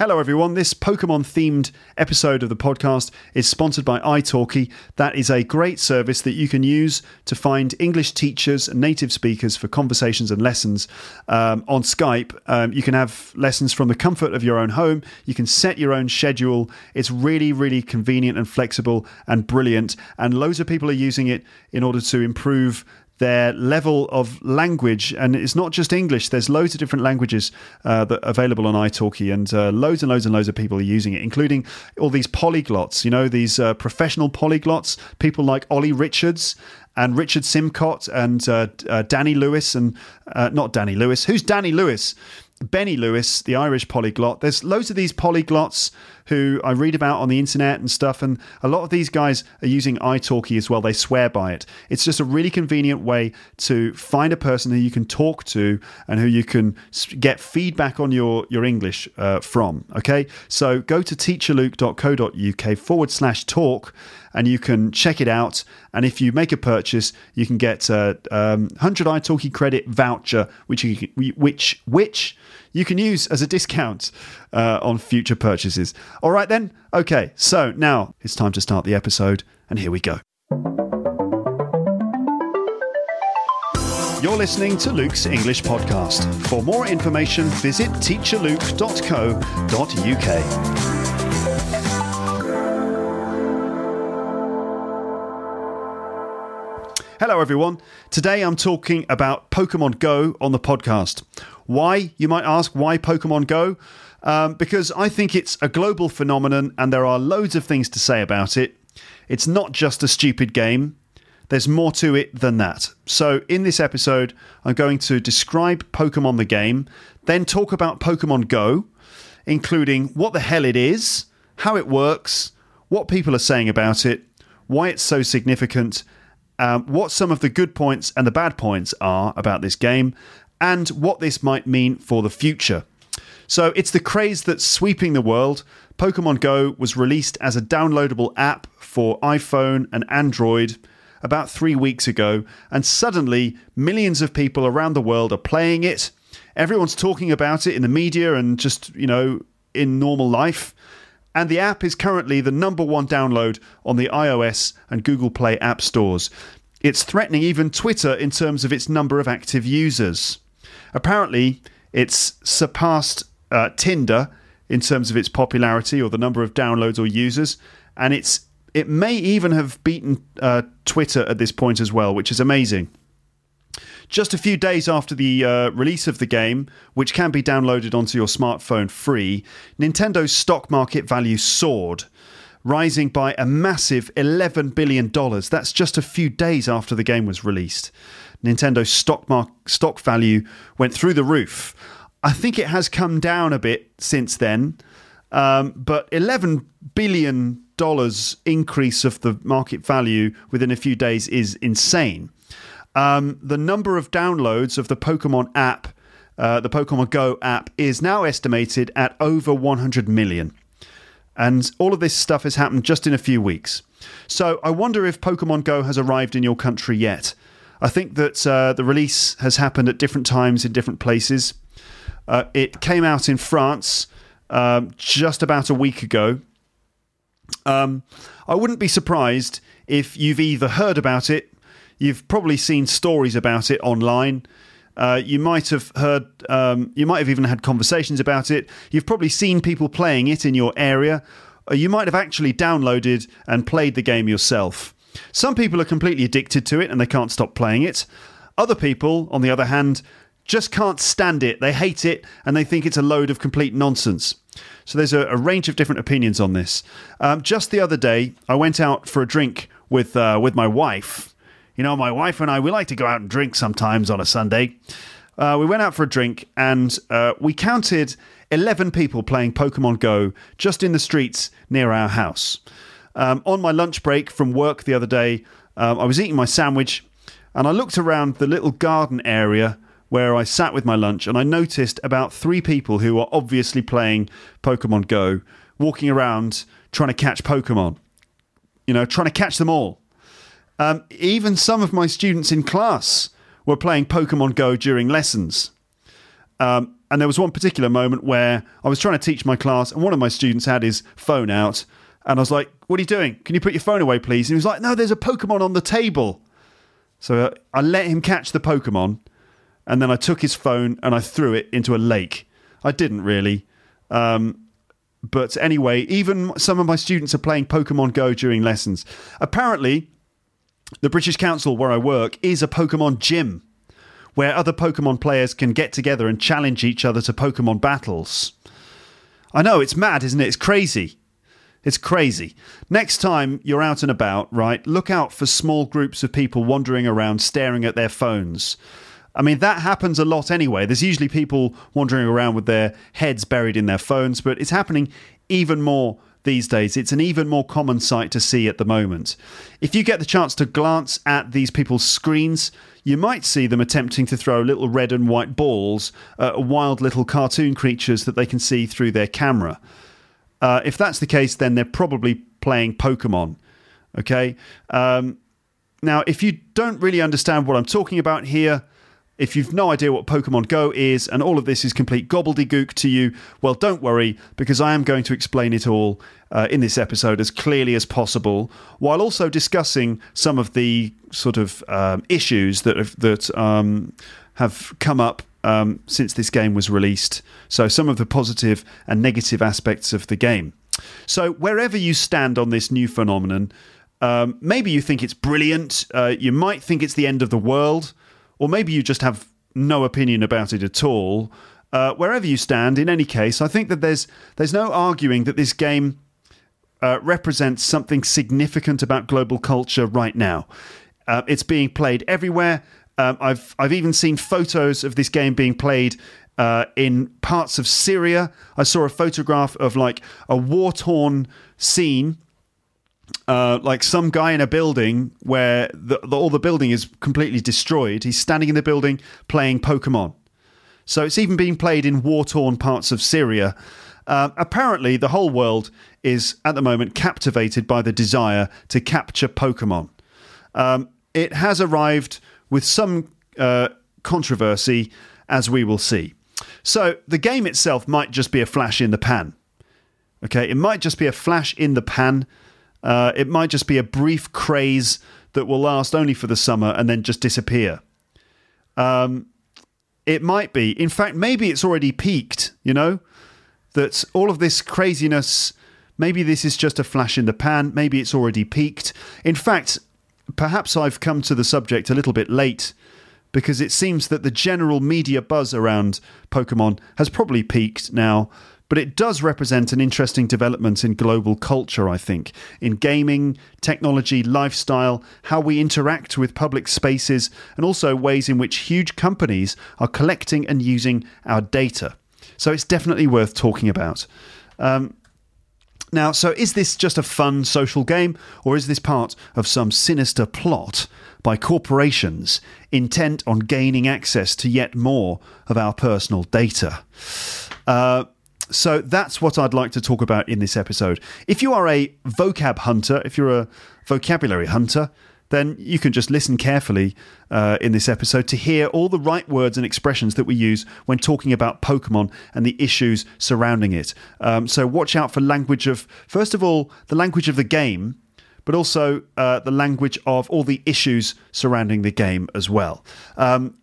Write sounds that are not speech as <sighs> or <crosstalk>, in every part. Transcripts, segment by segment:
Hello, everyone. This Pokemon themed episode of the podcast is sponsored by italki. That is a great service that you can use to find English teachers and native speakers for conversations and lessons um, on Skype. Um, you can have lessons from the comfort of your own home. You can set your own schedule. It's really, really convenient and flexible and brilliant. And loads of people are using it in order to improve their level of language, and it's not just English. There's loads of different languages uh, that are available on italki, and uh, loads and loads and loads of people are using it, including all these polyglots. You know, these uh, professional polyglots, people like Ollie Richards and Richard Simcott and uh, uh, Danny Lewis, and uh, not Danny Lewis. Who's Danny Lewis? Benny Lewis, the Irish polyglot. There's loads of these polyglots who I read about on the internet and stuff, and a lot of these guys are using italki as well. They swear by it. It's just a really convenient way to find a person who you can talk to and who you can get feedback on your your English uh, from. Okay, so go to teacherluke.co.uk forward slash talk and you can check it out. And if you make a purchase, you can get a um, 100 italki credit voucher, which you can, which which you can use as a discount uh, on future purchases. All right then. Okay, so now it's time to start the episode, and here we go. You're listening to Luke's English Podcast. For more information, visit teacherluke.co.uk. Hello, everyone. Today I'm talking about Pokemon Go on the podcast. Why, you might ask, why Pokemon Go? Um, because I think it's a global phenomenon and there are loads of things to say about it. It's not just a stupid game, there's more to it than that. So, in this episode, I'm going to describe Pokemon the game, then talk about Pokemon Go, including what the hell it is, how it works, what people are saying about it, why it's so significant um, what some of the good points and the bad points are about this game, and what this might mean for the future. So, it's the craze that's sweeping the world. Pokemon Go was released as a downloadable app for iPhone and Android about three weeks ago, and suddenly millions of people around the world are playing it. Everyone's talking about it in the media and just, you know, in normal life and the app is currently the number one download on the iOS and Google Play app stores. It's threatening even Twitter in terms of its number of active users. Apparently, it's surpassed uh, Tinder in terms of its popularity or the number of downloads or users, and it's it may even have beaten uh, Twitter at this point as well, which is amazing. Just a few days after the uh, release of the game, which can be downloaded onto your smartphone free, Nintendo's stock market value soared, rising by a massive $11 billion. That's just a few days after the game was released. Nintendo's stock, mark- stock value went through the roof. I think it has come down a bit since then, um, but $11 billion increase of the market value within a few days is insane. Um, the number of downloads of the Pokemon app, uh, the Pokemon Go app, is now estimated at over 100 million. And all of this stuff has happened just in a few weeks. So I wonder if Pokemon Go has arrived in your country yet. I think that uh, the release has happened at different times in different places. Uh, it came out in France um, just about a week ago. Um, I wouldn't be surprised if you've either heard about it You've probably seen stories about it online. Uh, you might have heard, um, you might have even had conversations about it. You've probably seen people playing it in your area. You might have actually downloaded and played the game yourself. Some people are completely addicted to it and they can't stop playing it. Other people, on the other hand, just can't stand it. They hate it and they think it's a load of complete nonsense. So there's a, a range of different opinions on this. Um, just the other day, I went out for a drink with uh, with my wife, you know, my wife and I, we like to go out and drink sometimes on a Sunday. Uh, we went out for a drink and uh, we counted 11 people playing Pokemon Go just in the streets near our house. Um, on my lunch break from work the other day, um, I was eating my sandwich and I looked around the little garden area where I sat with my lunch and I noticed about three people who are obviously playing Pokemon Go walking around trying to catch Pokemon. You know, trying to catch them all. Um, even some of my students in class were playing Pokemon Go during lessons. Um, and there was one particular moment where I was trying to teach my class, and one of my students had his phone out, and I was like, "What are you doing? Can you put your phone away, please?" And he was like, "No, there's a Pokemon on the table." So uh, I let him catch the Pokemon, and then I took his phone and I threw it into a lake. I didn't really. Um, but anyway, even some of my students are playing Pokemon Go during lessons. Apparently, the British Council, where I work, is a Pokemon gym where other Pokemon players can get together and challenge each other to Pokemon battles. I know, it's mad, isn't it? It's crazy. It's crazy. Next time you're out and about, right, look out for small groups of people wandering around staring at their phones. I mean, that happens a lot anyway. There's usually people wandering around with their heads buried in their phones, but it's happening even more these days. It's an even more common sight to see at the moment. If you get the chance to glance at these people's screens, you might see them attempting to throw little red and white balls at wild little cartoon creatures that they can see through their camera. Uh, if that's the case, then they're probably playing Pokemon. Okay. Um, now, if you don't really understand what I'm talking about here, if you've no idea what Pokemon Go is and all of this is complete gobbledygook to you, well, don't worry because I am going to explain it all uh, in this episode as clearly as possible, while also discussing some of the sort of um, issues that have, that um, have come up um, since this game was released. So, some of the positive and negative aspects of the game. So, wherever you stand on this new phenomenon, um, maybe you think it's brilliant. Uh, you might think it's the end of the world or maybe you just have no opinion about it at all. Uh, wherever you stand, in any case, I think that there's there's no arguing that this game uh, represents something significant about global culture right now. Uh, it's being played everywhere. Um, I've I've even seen photos of this game being played uh, in parts of Syria. I saw a photograph of like a war torn scene uh, like some guy in a building where the, the, all the building is completely destroyed. He's standing in the building playing Pokemon. So it's even being played in war torn parts of Syria. Uh, apparently, the whole world is at the moment captivated by the desire to capture Pokemon. Um, it has arrived with some uh, controversy, as we will see. So the game itself might just be a flash in the pan. Okay, it might just be a flash in the pan uh, it might just be a brief craze that will last only for the summer and then just disappear. Um, it might be. In fact, maybe it's already peaked, you know? That all of this craziness, maybe this is just a flash in the pan. Maybe it's already peaked. In fact, perhaps I've come to the subject a little bit late because it seems that the general media buzz around Pokemon has probably peaked now but it does represent an interesting development in global culture, I think, in gaming, technology, lifestyle, how we interact with public spaces, and also ways in which huge companies are collecting and using our data. So it's definitely worth talking about. Um, now, so is this just a fun social game, or is this part of some sinister plot by corporations intent on gaining access to yet more of our personal data? Uh, so that's what I'd like to talk about in this episode. If you are a vocab hunter, if you're a vocabulary hunter, then you can just listen carefully uh, in this episode to hear all the right words and expressions that we use when talking about Pokemon and the issues surrounding it. Um, so watch out for language of, first of all, the language of the game, but also uh, the language of all the issues surrounding the game as well. Um,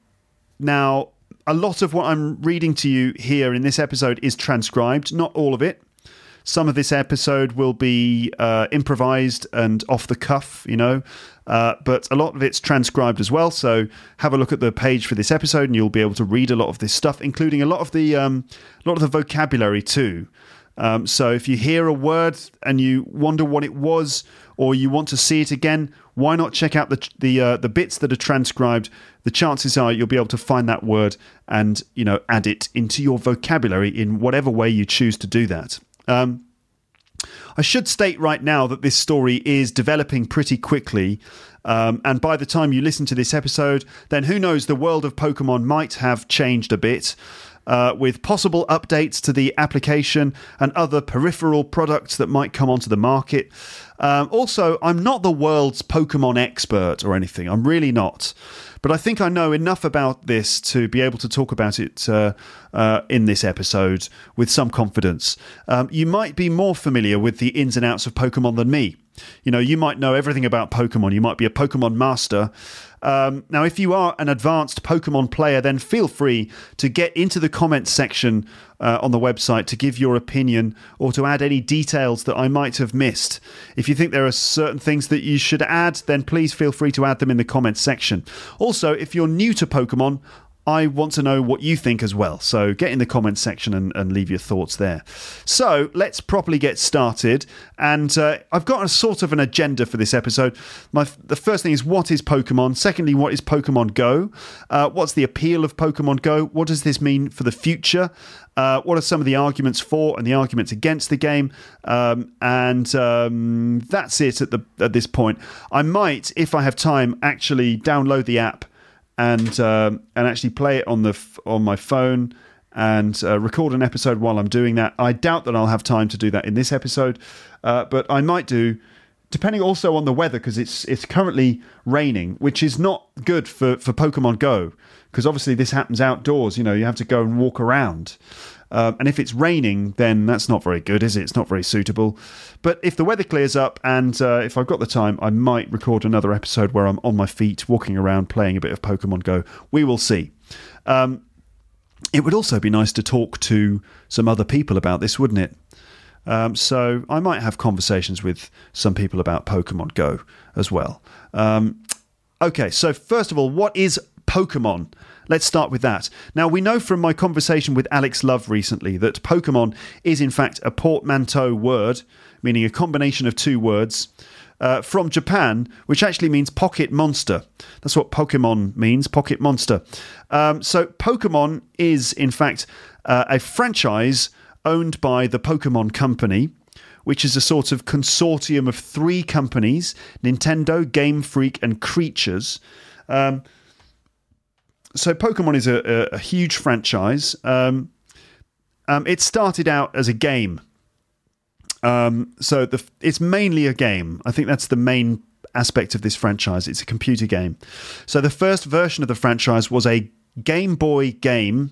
now, a lot of what I'm reading to you here in this episode is transcribed, not all of it. Some of this episode will be uh, improvised and off the cuff, you know, uh, but a lot of it's transcribed as well. So have a look at the page for this episode, and you'll be able to read a lot of this stuff, including a lot of the um, a lot of the vocabulary too. Um, so if you hear a word and you wonder what it was, or you want to see it again, why not check out the the uh, the bits that are transcribed? The chances are you'll be able to find that word and you know add it into your vocabulary in whatever way you choose to do that. Um, I should state right now that this story is developing pretty quickly. Um, and by the time you listen to this episode, then who knows, the world of Pokemon might have changed a bit. Uh, with possible updates to the application and other peripheral products that might come onto the market. Um, also, I'm not the world's Pokemon expert or anything. I'm really not. But I think I know enough about this to be able to talk about it uh, uh, in this episode with some confidence. Um, you might be more familiar with the ins and outs of Pokemon than me. You know, you might know everything about Pokemon. You might be a Pokemon master. Um, now, if you are an advanced Pokemon player, then feel free to get into the comments section uh, on the website to give your opinion or to add any details that I might have missed. If you think there are certain things that you should add, then please feel free to add them in the comments section. Also, if you're new to Pokemon, I want to know what you think as well. So get in the comments section and, and leave your thoughts there. So let's properly get started. And uh, I've got a sort of an agenda for this episode. My, the first thing is what is Pokemon? Secondly, what is Pokemon Go? Uh, what's the appeal of Pokemon Go? What does this mean for the future? Uh, what are some of the arguments for and the arguments against the game? Um, and um, that's it at the at this point. I might, if I have time, actually download the app and um, and actually play it on the on my phone and uh, record an episode while I'm doing that. I doubt that I'll have time to do that in this episode, uh, but I might do, depending also on the weather because it's it's currently raining, which is not good for for Pokemon Go because obviously this happens outdoors. You know, you have to go and walk around. Um, and if it's raining, then that's not very good, is it? It's not very suitable. But if the weather clears up and uh, if I've got the time, I might record another episode where I'm on my feet, walking around, playing a bit of Pokemon Go. We will see. Um, it would also be nice to talk to some other people about this, wouldn't it? Um, so I might have conversations with some people about Pokemon Go as well. Um, okay, so first of all, what is Pokemon? Let's start with that. Now, we know from my conversation with Alex Love recently that Pokemon is in fact a portmanteau word, meaning a combination of two words. Uh, from Japan, which actually means pocket monster. That's what Pokemon means, pocket monster. Um, so, Pokemon is, in fact, uh, a franchise owned by the Pokemon Company, which is a sort of consortium of three companies Nintendo, Game Freak, and Creatures. Um, so Pokemon is a, a, a huge franchise. Um, um, it started out as a game. Um, so the, it's mainly a game. I think that's the main aspect of this franchise. It's a computer game. So the first version of the franchise was a Game Boy game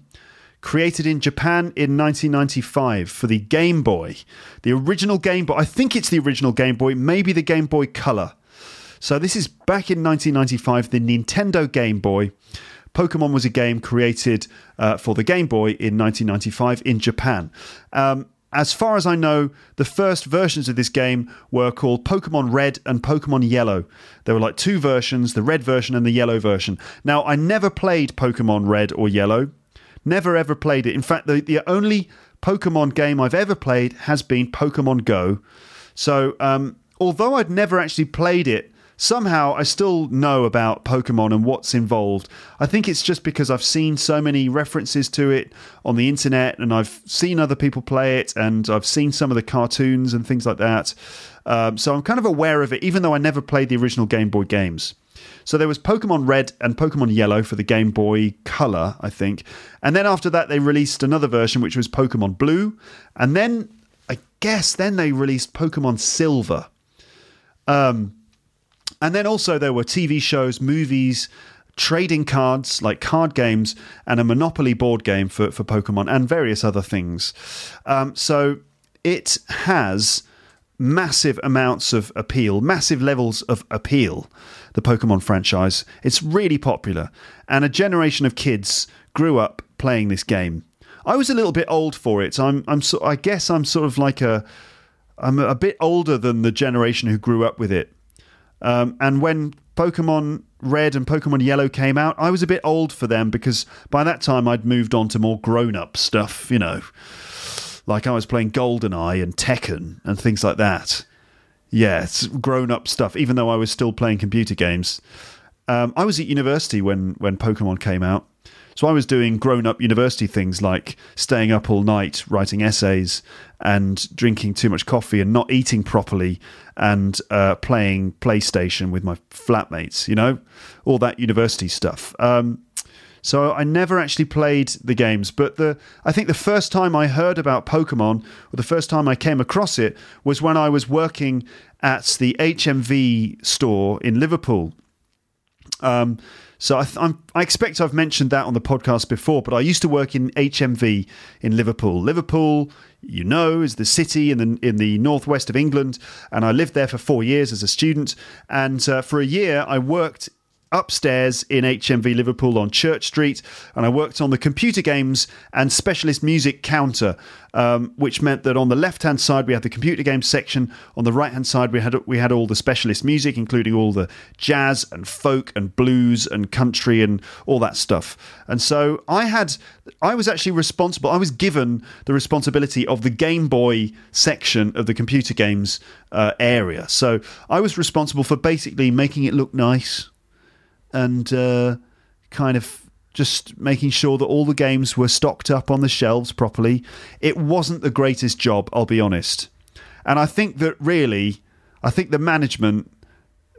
created in Japan in 1995 for the Game Boy. The original Game Boy. I think it's the original Game Boy, maybe the Game Boy Color. So this is back in 1995, the Nintendo Game Boy. Pokemon was a game created uh, for the Game Boy in 1995 in Japan. Um, as far as I know, the first versions of this game were called Pokemon Red and Pokemon Yellow. There were like two versions, the red version and the yellow version. Now, I never played Pokemon Red or Yellow. Never ever played it. In fact, the, the only Pokemon game I've ever played has been Pokemon Go. So, um, although I'd never actually played it, somehow I still know about Pokemon and what's involved. I think it's just because I've seen so many references to it on the internet and I've seen other people play it and I've seen some of the cartoons and things like that. Um, so I'm kind of aware of it, even though I never played the original Game Boy games. So there was Pokemon Red and Pokemon Yellow for the Game Boy Color, I think. And then after that, they released another version, which was Pokemon Blue. And then, I guess, then they released Pokemon Silver. Um, and then also there were TV shows, movies, trading cards like card games, and a Monopoly board game for, for Pokemon, and various other things. Um, so it has massive amounts of appeal, massive levels of appeal, the Pokemon franchise. It's really popular, and a generation of kids grew up playing this game. I was a little bit old for it. I'm, I'm so, I guess I'm sort of like a, I'm a bit older than the generation who grew up with it. Um, and when Pokemon Red and Pokemon Yellow came out, I was a bit old for them because by that time I'd moved on to more grown up stuff, you know. Like I was playing GoldenEye and Tekken and things like that. Yeah, it's grown up stuff, even though I was still playing computer games. Um, I was at university when, when Pokemon came out. So I was doing grown up university things like staying up all night writing essays and drinking too much coffee and not eating properly and uh, playing PlayStation with my flatmates, you know, all that university stuff. Um, So I never actually played the games. But the I think the first time I heard about Pokemon, or the first time I came across it, was when I was working at the HMV store in Liverpool. Um, so I, I expect I've mentioned that on the podcast before, but I used to work in HMV in Liverpool. Liverpool, you know, is the city in the in the northwest of England, and I lived there for four years as a student. And uh, for a year, I worked upstairs in HMV Liverpool on Church Street, and I worked on the computer games and specialist music counter, um, which meant that on the left-hand side we had the computer games section, on the right-hand side we had we had all the specialist music, including all the jazz and folk and blues and country and all that stuff. And so I had, I was actually responsible. I was given the responsibility of the Game Boy section of the computer games uh, area. So I was responsible for basically making it look nice and uh, kind of just making sure that all the games were stocked up on the shelves properly. It wasn't the greatest job, I'll be honest. And I think that really, I think the management,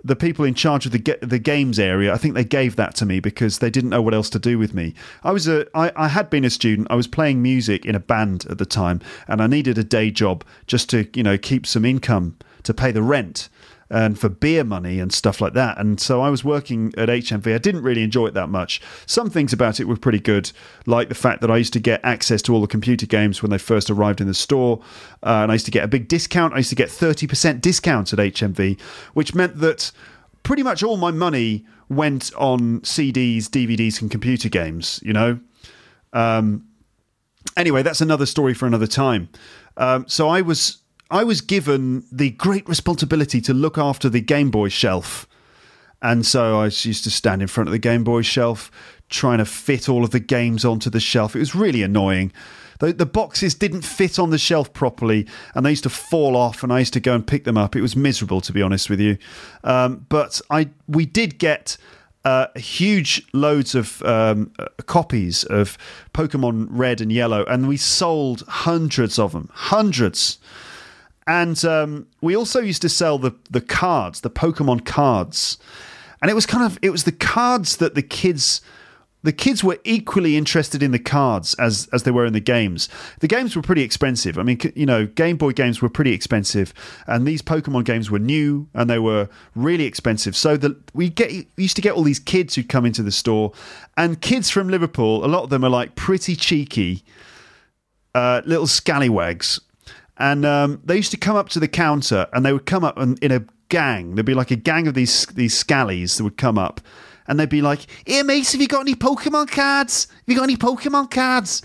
the people in charge of the the games area, I think they gave that to me because they didn't know what else to do with me. I was a, I, I had been a student. I was playing music in a band at the time, and I needed a day job just to you know keep some income to pay the rent and for beer money and stuff like that. And so I was working at HMV. I didn't really enjoy it that much. Some things about it were pretty good, like the fact that I used to get access to all the computer games when they first arrived in the store. Uh, and I used to get a big discount. I used to get 30% discounts at HMV, which meant that pretty much all my money went on CDs, DVDs, and computer games, you know? Um, anyway, that's another story for another time. Um, so I was I was given the great responsibility to look after the Game Boy shelf. And so I used to stand in front of the Game Boy shelf, trying to fit all of the games onto the shelf. It was really annoying. The, the boxes didn't fit on the shelf properly, and they used to fall off, and I used to go and pick them up. It was miserable, to be honest with you. Um, but I we did get uh, huge loads of um, uh, copies of Pokemon Red and Yellow, and we sold hundreds of them, hundreds. And um, we also used to sell the the cards, the Pokemon cards, and it was kind of it was the cards that the kids the kids were equally interested in the cards as as they were in the games. The games were pretty expensive. I mean, you know, Game Boy games were pretty expensive, and these Pokemon games were new and they were really expensive. So we get used to get all these kids who'd come into the store, and kids from Liverpool. A lot of them are like pretty cheeky, uh, little scallywags and um, they used to come up to the counter and they would come up in, in a gang. There'd be like a gang of these these scallies that would come up and they'd be like, "Here, mate, have you got any Pokemon cards? Have you got any Pokemon cards?"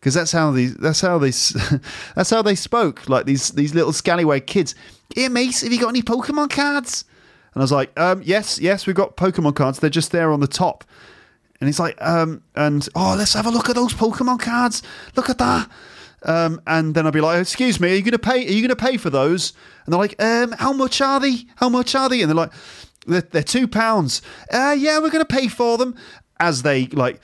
Because that's how these that's how they <laughs> that's how they spoke. Like these these little scallywag kids. Here, mate, have you got any Pokemon cards? And I was like, um, "Yes, yes, we've got Pokemon cards. They're just there on the top." And he's like, um, and oh, let's have a look at those Pokemon cards. Look at that. Um, and then I'd be like, "Excuse me, are you going to pay? Are you going to pay for those?" And they're like, um, "How much are they? How much are they?" And they're like, "They're, they're two pounds." Uh, yeah, we're going to pay for them. As they like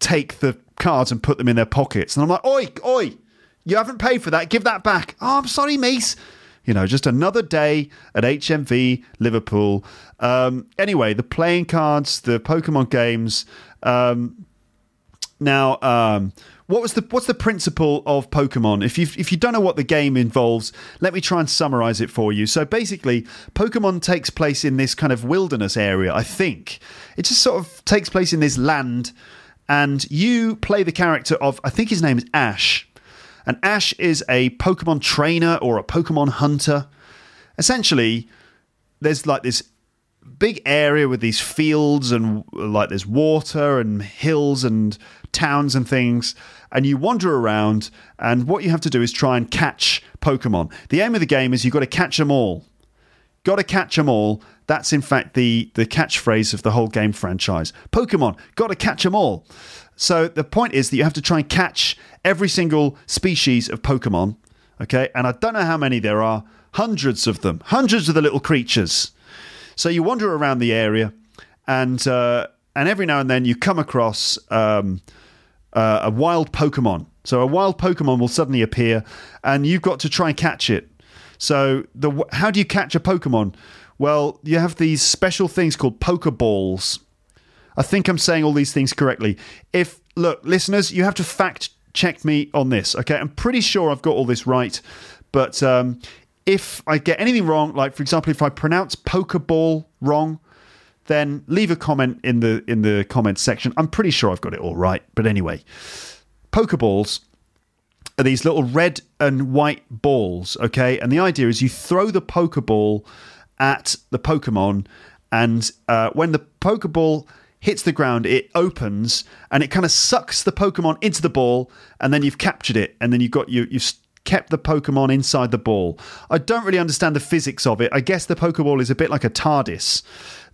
take the cards and put them in their pockets, and I'm like, "Oi, oi! You haven't paid for that. Give that back." Oh, I'm sorry, Mace. You know, just another day at HMV Liverpool. Um, anyway, the playing cards, the Pokemon games. Um, now, um, what was the what's the principle of Pokemon? If you if you don't know what the game involves, let me try and summarize it for you. So basically, Pokemon takes place in this kind of wilderness area. I think it just sort of takes place in this land, and you play the character of I think his name is Ash, and Ash is a Pokemon trainer or a Pokemon hunter. Essentially, there's like this big area with these fields and like there's water and hills and towns and things and you wander around, and what you have to do is try and catch Pokemon. The aim of the game is you've got to catch them all. Got to catch them all. That's in fact the the catchphrase of the whole game franchise. Pokemon, got to catch them all. So the point is that you have to try and catch every single species of Pokemon. Okay, and I don't know how many there are. Hundreds of them. Hundreds of the little creatures. So you wander around the area, and uh, and every now and then you come across. Um, uh, a wild Pokemon. So a wild Pokemon will suddenly appear, and you've got to try and catch it. So the how do you catch a Pokemon? Well, you have these special things called Pokeballs. I think I'm saying all these things correctly. If look, listeners, you have to fact check me on this. Okay, I'm pretty sure I've got all this right, but um, if I get anything wrong, like for example, if I pronounce Pokeball wrong, then leave a comment in the in the comments section. I'm pretty sure I've got it all right. But anyway, Pokeballs are these little red and white balls, okay? And the idea is you throw the Pokeball at the Pokemon, and uh, when the Pokeball hits the ground, it opens and it kind of sucks the Pokemon into the ball, and then you've captured it, and then you've got you you've kept the Pokemon inside the ball. I don't really understand the physics of it. I guess the Pokeball is a bit like a TARDIS.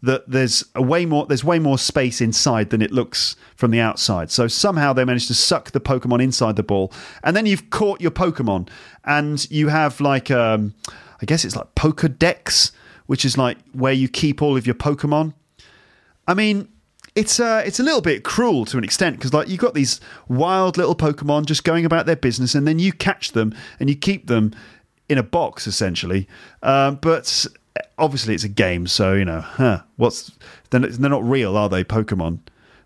That there's a way more there's way more space inside than it looks from the outside. So somehow they managed to suck the Pokemon inside the ball, and then you've caught your Pokemon, and you have like um, I guess it's like Pokedex, which is like where you keep all of your Pokemon. I mean, it's uh, it's a little bit cruel to an extent because like you've got these wild little Pokemon just going about their business, and then you catch them and you keep them in a box essentially. Uh, but obviously, it's a game, so you know, huh? What's they're, they're not real, are they? Pokemon.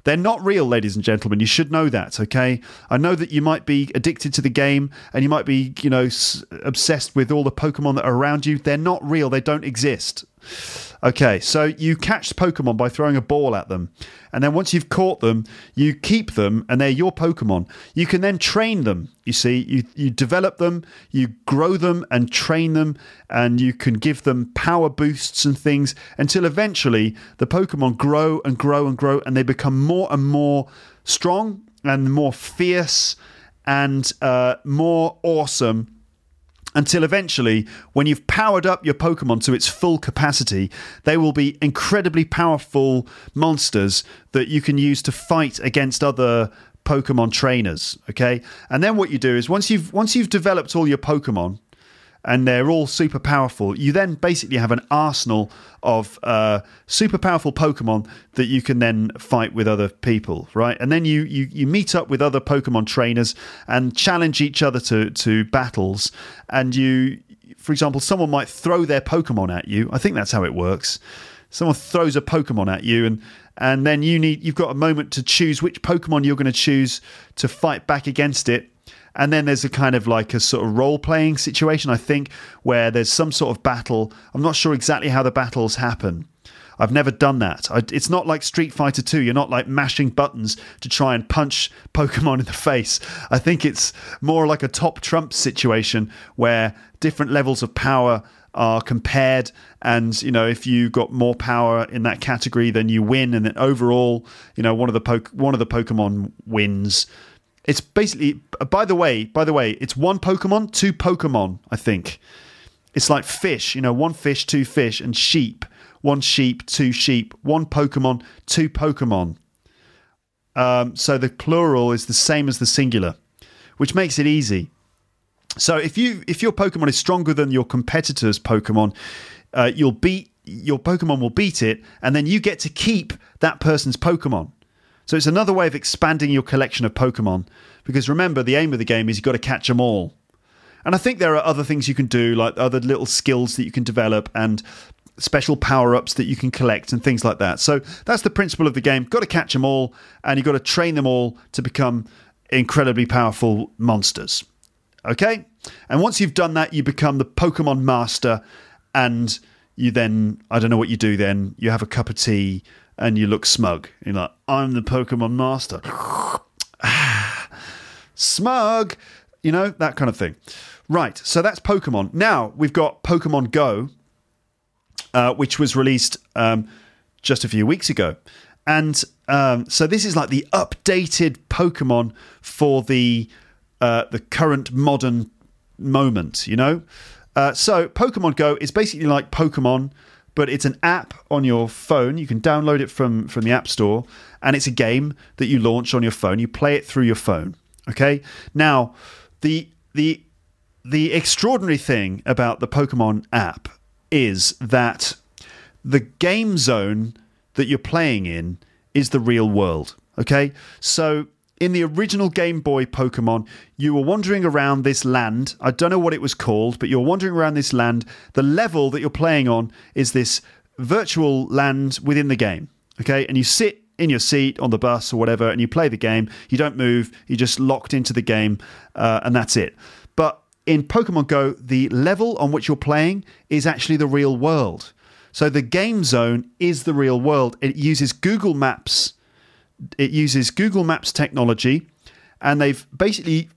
They're not real, ladies and gentlemen. You should know that, okay? I know that you might be addicted to the game and you might be, you know, s- obsessed with all the Pokemon that are around you. They're not real. They don't exist. Okay, so you catch Pokemon by throwing a ball at them. And then once you've caught them, you keep them and they're your Pokemon. You can then train them. You see, you, you develop them, you grow them and train them, and you can give them power boosts and things until eventually the Pokemon grow and grow and grow and they become more and more strong and more fierce and uh, more awesome until eventually, when you've powered up your Pokemon to its full capacity, they will be incredibly powerful monsters that you can use to fight against other Pokemon trainers. Okay, and then what you do is once you've once you've developed all your Pokemon, and they're all super powerful. You then basically have an arsenal of uh, super powerful Pokemon that you can then fight with other people, right? And then you, you you meet up with other Pokemon trainers and challenge each other to to battles. And you, for example, someone might throw their Pokemon at you. I think that's how it works. Someone throws a Pokemon at you, and and then you need you've got a moment to choose which Pokemon you're going to choose to fight back against it and then there's a kind of like a sort of role playing situation, I think, where there's some sort of battle. I'm not sure exactly how the battles happen. I've never done that. I, it's not like Street Fighter 2. You're not like mashing buttons to try and punch <laughs> Pokemon in the face. I think it's more like a top trump situation where different levels of power are compared and you know if you got more power in that category then you win and then overall you know one of the po- one of the pokemon wins it's basically. By the way, by the way, it's one Pokemon, two Pokemon. I think it's like fish. You know, one fish, two fish, and sheep. One sheep, two sheep. One Pokemon, two Pokemon. Um, so the plural is the same as the singular, which makes it easy. So if you if your Pokemon is stronger than your competitor's Pokemon, uh, you'll beat your Pokemon will beat it, and then you get to keep that person's Pokemon. So it's another way of expanding your collection of Pokemon. Because remember, the aim of the game is you've got to catch them all. And I think there are other things you can do, like other little skills that you can develop and special power ups that you can collect and things like that. So that's the principle of the game. Got to catch them all, and you've got to train them all to become incredibly powerful monsters. Okay? And once you've done that, you become the Pokemon master, and you then, I don't know what you do then, you have a cup of tea and you look smug. You're like, I'm the Pokemon master. <sighs> smug, you know, that kind of thing. Right, so that's Pokemon. Now we've got Pokemon Go, uh, which was released um, just a few weeks ago. And um, so this is like the updated Pokemon for the uh, the current modern moment, you know. Uh, so Pokemon Go is basically like Pokemon but it's an app on your phone. You can download it from from the App Store, and it's a game that you launch on your phone. You play it through your phone. Okay. Now, the the the extraordinary thing about the Pokemon app is that the game zone that you're playing in is the real world. Okay. So in the original Game Boy Pokemon, you were wandering around this land. I don't know what it was called, but you're wandering around this land. The level that you're playing on is this virtual land within the game. Okay, and you sit in your seat on the bus or whatever, and you play the game. You don't move. You're just locked into the game, uh, and that's it. But in Pokemon Go, the level on which you're playing is actually the real world. So the game zone is the real world. It uses Google Maps. It uses Google Maps technology, and they've basically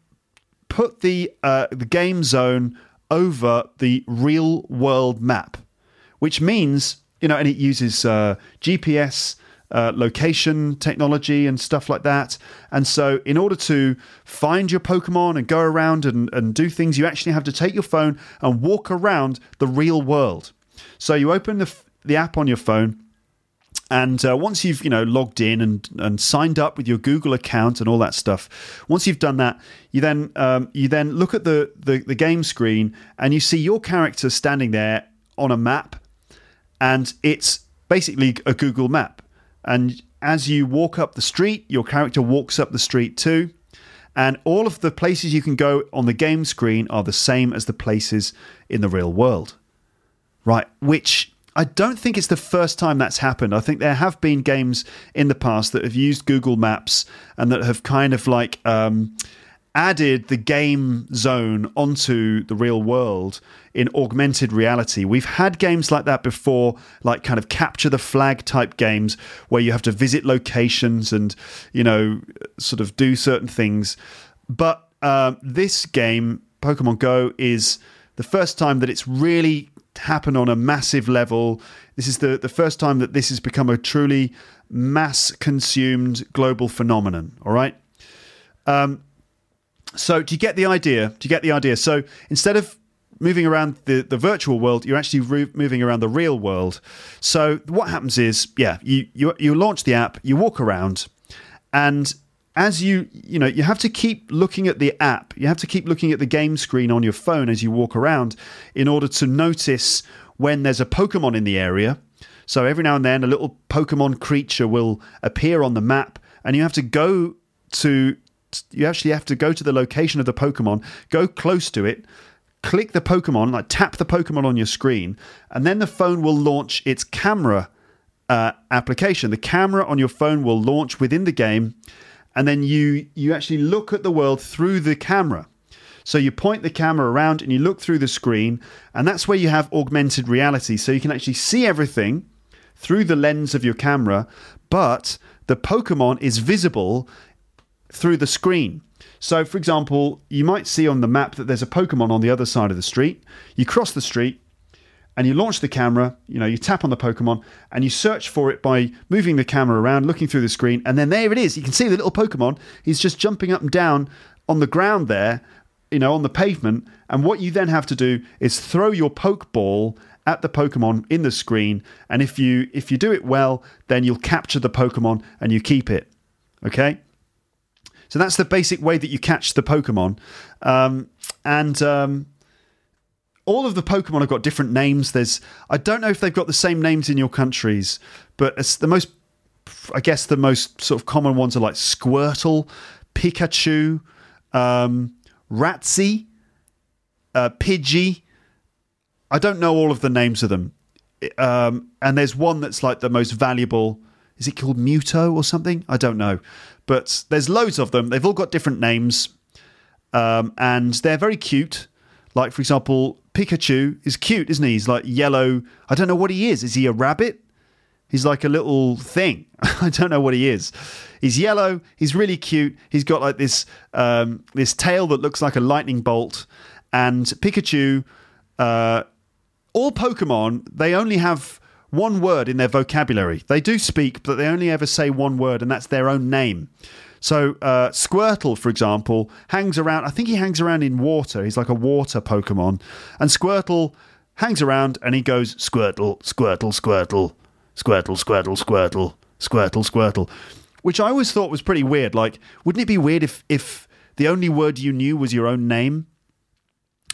put the uh, the game zone over the real world map, which means you know, and it uses uh, GPS. Uh, location technology and stuff like that. And so, in order to find your Pokemon and go around and, and do things, you actually have to take your phone and walk around the real world. So, you open the, the app on your phone, and uh, once you've you know logged in and, and signed up with your Google account and all that stuff, once you've done that, you then um, you then look at the, the the game screen and you see your character standing there on a map, and it's basically a Google map. And as you walk up the street, your character walks up the street too. And all of the places you can go on the game screen are the same as the places in the real world. Right, which I don't think it's the first time that's happened. I think there have been games in the past that have used Google Maps and that have kind of like um, added the game zone onto the real world in augmented reality. We've had games like that before, like kind of capture the flag type games where you have to visit locations and, you know, sort of do certain things. But uh, this game, Pokemon Go, is the first time that it's really happened on a massive level. This is the, the first time that this has become a truly mass consumed global phenomenon. All right. Um, so do you get the idea? Do you get the idea? So instead of moving around the, the virtual world, you're actually re- moving around the real world. So what happens is, yeah, you, you you launch the app, you walk around, and as you you know you have to keep looking at the app you have to keep looking at the game screen on your phone as you walk around in order to notice when there's a pokemon in the area so every now and then a little pokemon creature will appear on the map and you have to go to you actually have to go to the location of the pokemon go close to it click the Pokemon, like tap the Pokemon on your screen, and then the phone will launch its camera uh, application. The camera on your phone will launch within the game, and then you you actually look at the world through the camera. So you point the camera around and you look through the screen, and that's where you have augmented reality. So you can actually see everything through the lens of your camera, but the Pokemon is visible through the screen. So, for example, you might see on the map that there's a Pokemon on the other side of the street. You cross the street and you launch the camera, you know, you tap on the Pokemon and you search for it by moving the camera around, looking through the screen, and then there it is. You can see the little Pokemon. He's just jumping up and down on the ground there, you know, on the pavement. And what you then have to do is throw your Pokeball at the Pokemon in the screen. And if you if you do it well, then you'll capture the Pokemon and you keep it. Okay? So that's the basic way that you catch the Pokemon. Um, and um, all of the Pokemon have got different names. There's I don't know if they've got the same names in your countries, but it's the most I guess the most sort of common ones are like Squirtle, Pikachu, um, Ratsy, uh, Pidgey. I don't know all of the names of them. Um, and there's one that's like the most valuable. Is it called Mewtwo or something? I don't know. But there's loads of them. They've all got different names, um, and they're very cute. Like for example, Pikachu is cute, isn't he? He's like yellow. I don't know what he is. Is he a rabbit? He's like a little thing. <laughs> I don't know what he is. He's yellow. He's really cute. He's got like this um, this tail that looks like a lightning bolt. And Pikachu, uh, all Pokemon, they only have one word in their vocabulary. They do speak, but they only ever say one word, and that's their own name. So uh, Squirtle, for example, hangs around. I think he hangs around in water. He's like a water Pokemon, and Squirtle hangs around and he goes Squirtle, Squirtle, Squirtle, Squirtle, Squirtle, Squirtle, Squirtle, Squirtle, which I always thought was pretty weird. Like, wouldn't it be weird if if the only word you knew was your own name?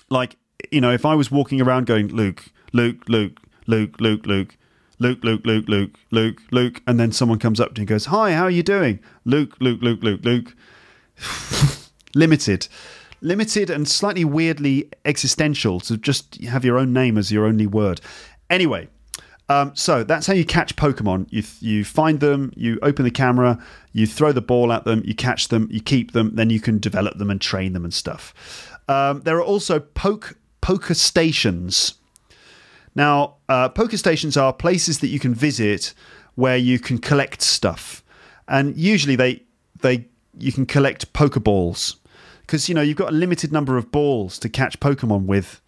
Like, you know, if I was walking around going Luke, Luke, Luke, Luke, Luke, Luke, Luke, Luke, Luke, Luke, Luke, Luke, and then someone comes up to you and goes, "Hi, how are you doing?" Luke, Luke, Luke, Luke, Luke. <laughs> Limited, limited, and slightly weirdly existential to just have your own name as your only word. Anyway, Um, so that's how you catch Pokemon. You you find them, you open the camera, you throw the ball at them, you catch them, you keep them, then you can develop them and train them and stuff. Um, there are also poke poker stations. Now, uh, poker stations are places that you can visit where you can collect stuff, and usually they they you can collect Pokeballs because you know you've got a limited number of balls to catch Pokemon with.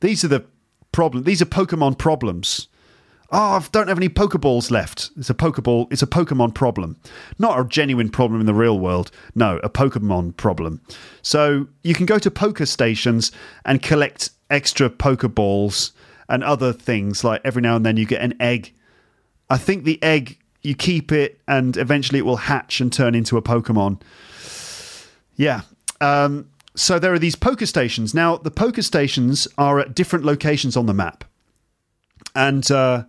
These are the problem. These are Pokemon problems. Oh, I don't have any Pokeballs left. It's a Pokeball. It's a Pokemon problem, not a genuine problem in the real world. No, a Pokemon problem. So you can go to poker stations and collect extra Pokeballs and other things. Like every now and then you get an egg. I think the egg you keep it and eventually it will hatch and turn into a Pokemon. Yeah. Um, so there are these poker stations. Now the poker stations are at different locations on the map, and uh,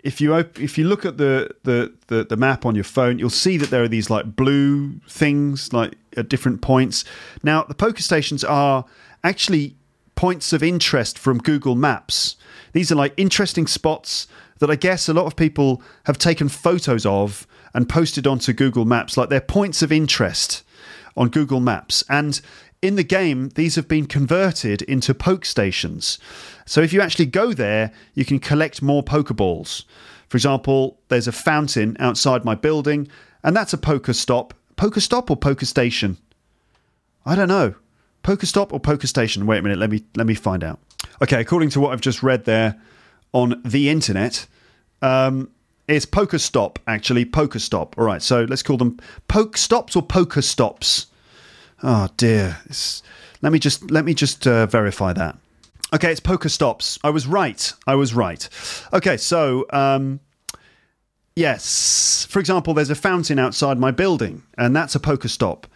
if you op- if you look at the, the, the the map on your phone, you'll see that there are these like blue things like at different points. Now the poker stations are actually points of interest from Google Maps. These are like interesting spots that I guess a lot of people have taken photos of and posted onto Google Maps. Like they're points of interest on Google Maps. And in the game, these have been converted into poke stations. So if you actually go there, you can collect more Pokeballs. For example, there's a fountain outside my building, and that's a poker stop. Poker stop or poker station? I don't know. Poker stop or poker station? Wait a minute, let me let me find out. Okay, according to what I've just read there on the internet, um, it's poker stop actually. Poker stop. All right, so let's call them poke stops or poker stops. Oh dear. It's, let me just let me just uh, verify that. Okay, it's poker stops. I was right. I was right. Okay, so um, yes, for example, there's a fountain outside my building, and that's a poker stop.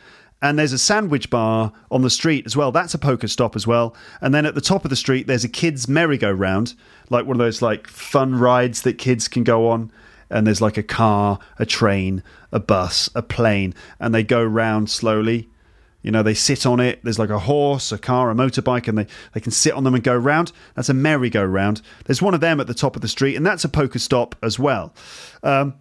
And there's a sandwich bar on the street as well. That's a poker stop as well. And then at the top of the street, there's a kids' merry-go-round, like one of those like fun rides that kids can go on. And there's like a car, a train, a bus, a plane, and they go round slowly you know, they sit on it. There's like a horse, a car, a motorbike, and they, they can sit on them and go round. That's a merry-go-round. There's one of them at the top of the street, and that's a poker stop as well. Um,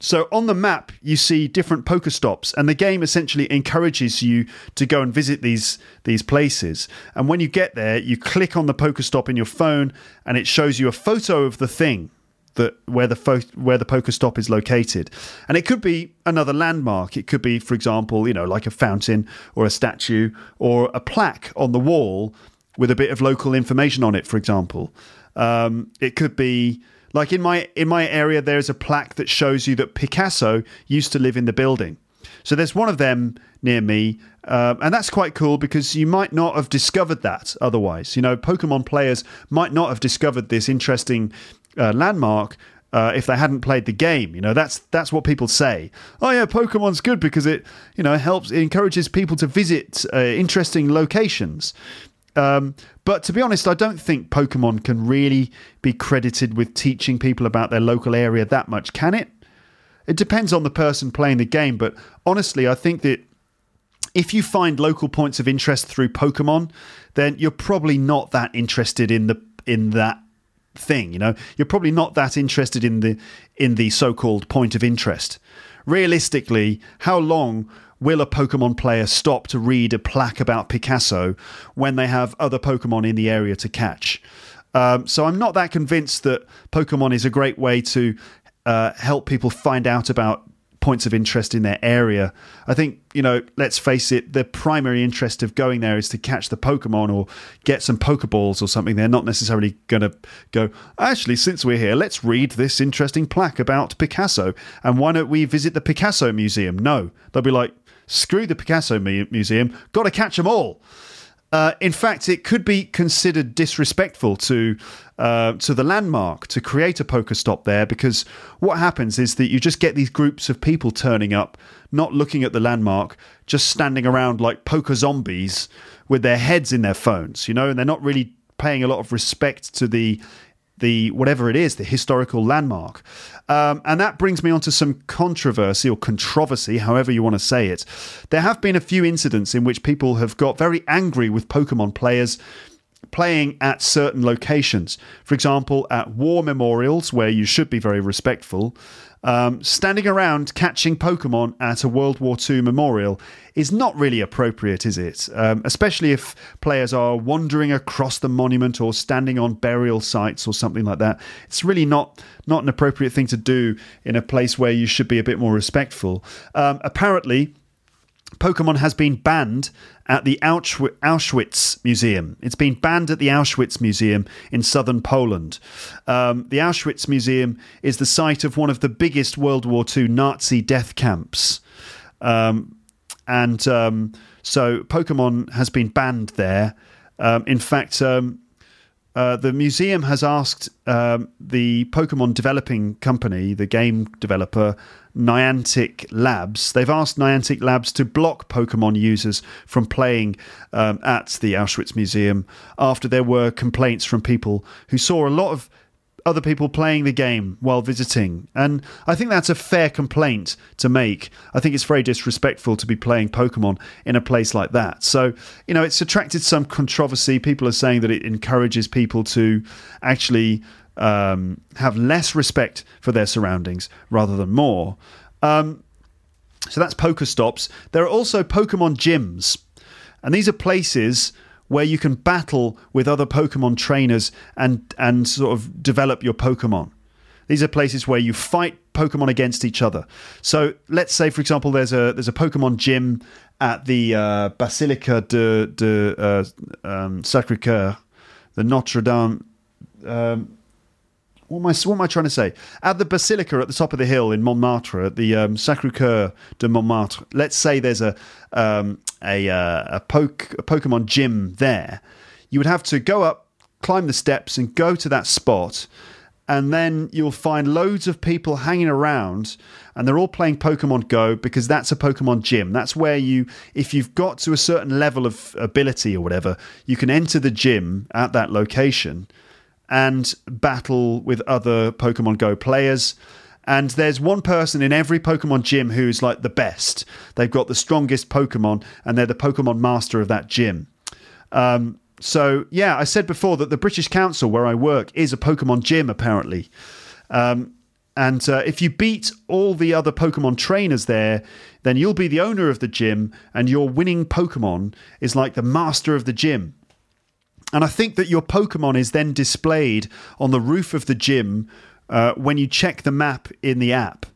so on the map, you see different poker stops, and the game essentially encourages you to go and visit these these places. And when you get there, you click on the poker stop in your phone, and it shows you a photo of the thing that where the fo- where the poker stop is located, and it could be another landmark. It could be, for example, you know, like a fountain or a statue or a plaque on the wall with a bit of local information on it. For example, um, it could be like in my in my area, there's a plaque that shows you that Picasso used to live in the building. So there's one of them near me, uh, and that's quite cool because you might not have discovered that otherwise. You know, Pokemon players might not have discovered this interesting uh, landmark uh, if they hadn't played the game. You know, that's that's what people say. Oh yeah, Pokemon's good because it you know helps it encourages people to visit uh, interesting locations. Um, but to be honest, I don't think Pokemon can really be credited with teaching people about their local area that much, can it? It depends on the person playing the game, but honestly, I think that if you find local points of interest through Pokemon, then you're probably not that interested in the in that thing. You know, you're probably not that interested in the in the so-called point of interest. Realistically, how long will a Pokemon player stop to read a plaque about Picasso when they have other Pokemon in the area to catch? Um, so I'm not that convinced that Pokemon is a great way to uh, help people find out about points of interest in their area. I think, you know, let's face it, the primary interest of going there is to catch the Pokemon or get some Pokeballs or something. They're not necessarily going to go, actually, since we're here, let's read this interesting plaque about Picasso. And why don't we visit the Picasso Museum? No. They'll be like, screw the Picasso Museum, got to catch them all. Uh, in fact, it could be considered disrespectful to uh, to the landmark to create a poker stop there because what happens is that you just get these groups of people turning up, not looking at the landmark, just standing around like poker zombies with their heads in their phones, you know, and they're not really paying a lot of respect to the the whatever it is, the historical landmark. Um, and that brings me on to some controversy or controversy, however you want to say it. There have been a few incidents in which people have got very angry with Pokemon players playing at certain locations. For example, at war memorials, where you should be very respectful, um, standing around catching Pokemon at a World War II memorial is not really appropriate, is it? Um, especially if players are wandering across the monument or standing on burial sites or something like that. It's really not not an appropriate thing to do in a place where you should be a bit more respectful. Um, apparently, Pokemon has been banned at the Auschwitz Museum. It's been banned at the Auschwitz Museum in southern Poland. Um, the Auschwitz Museum is the site of one of the biggest World War II Nazi death camps. Um, and um, so Pokemon has been banned there. Um, in fact, um, uh, the museum has asked um, the Pokemon developing company, the game developer, Niantic Labs. They've asked Niantic Labs to block Pokemon users from playing um, at the Auschwitz Museum after there were complaints from people who saw a lot of other people playing the game while visiting. And I think that's a fair complaint to make. I think it's very disrespectful to be playing Pokemon in a place like that. So, you know, it's attracted some controversy. People are saying that it encourages people to actually um, have less respect for their surroundings rather than more. Um, so that's Pokestops. There are also Pokemon gyms, and these are places where you can battle with other Pokemon trainers and and sort of develop your Pokemon. These are places where you fight Pokemon against each other. So let's say, for example, there's a there's a Pokemon gym at the uh, Basilica de de uh, um, Sacré Coeur, the Notre Dame. Um, what am, I, what am I trying to say? At the Basilica at the top of the hill in Montmartre, at the um, Sacré Coeur de Montmartre, let's say there's a um, a, uh, a, poke, a Pokemon gym there. You would have to go up, climb the steps, and go to that spot. And then you'll find loads of people hanging around, and they're all playing Pokemon Go because that's a Pokemon gym. That's where you, if you've got to a certain level of ability or whatever, you can enter the gym at that location and battle with other Pokemon Go players. And there's one person in every Pokemon gym who's like the best. They've got the strongest Pokemon, and they're the Pokemon master of that gym. Um, so, yeah, I said before that the British Council, where I work, is a Pokemon gym, apparently. Um, and uh, if you beat all the other Pokemon trainers there, then you'll be the owner of the gym, and your winning Pokemon is like the master of the gym. And I think that your Pokemon is then displayed on the roof of the gym uh, when you check the map in the app.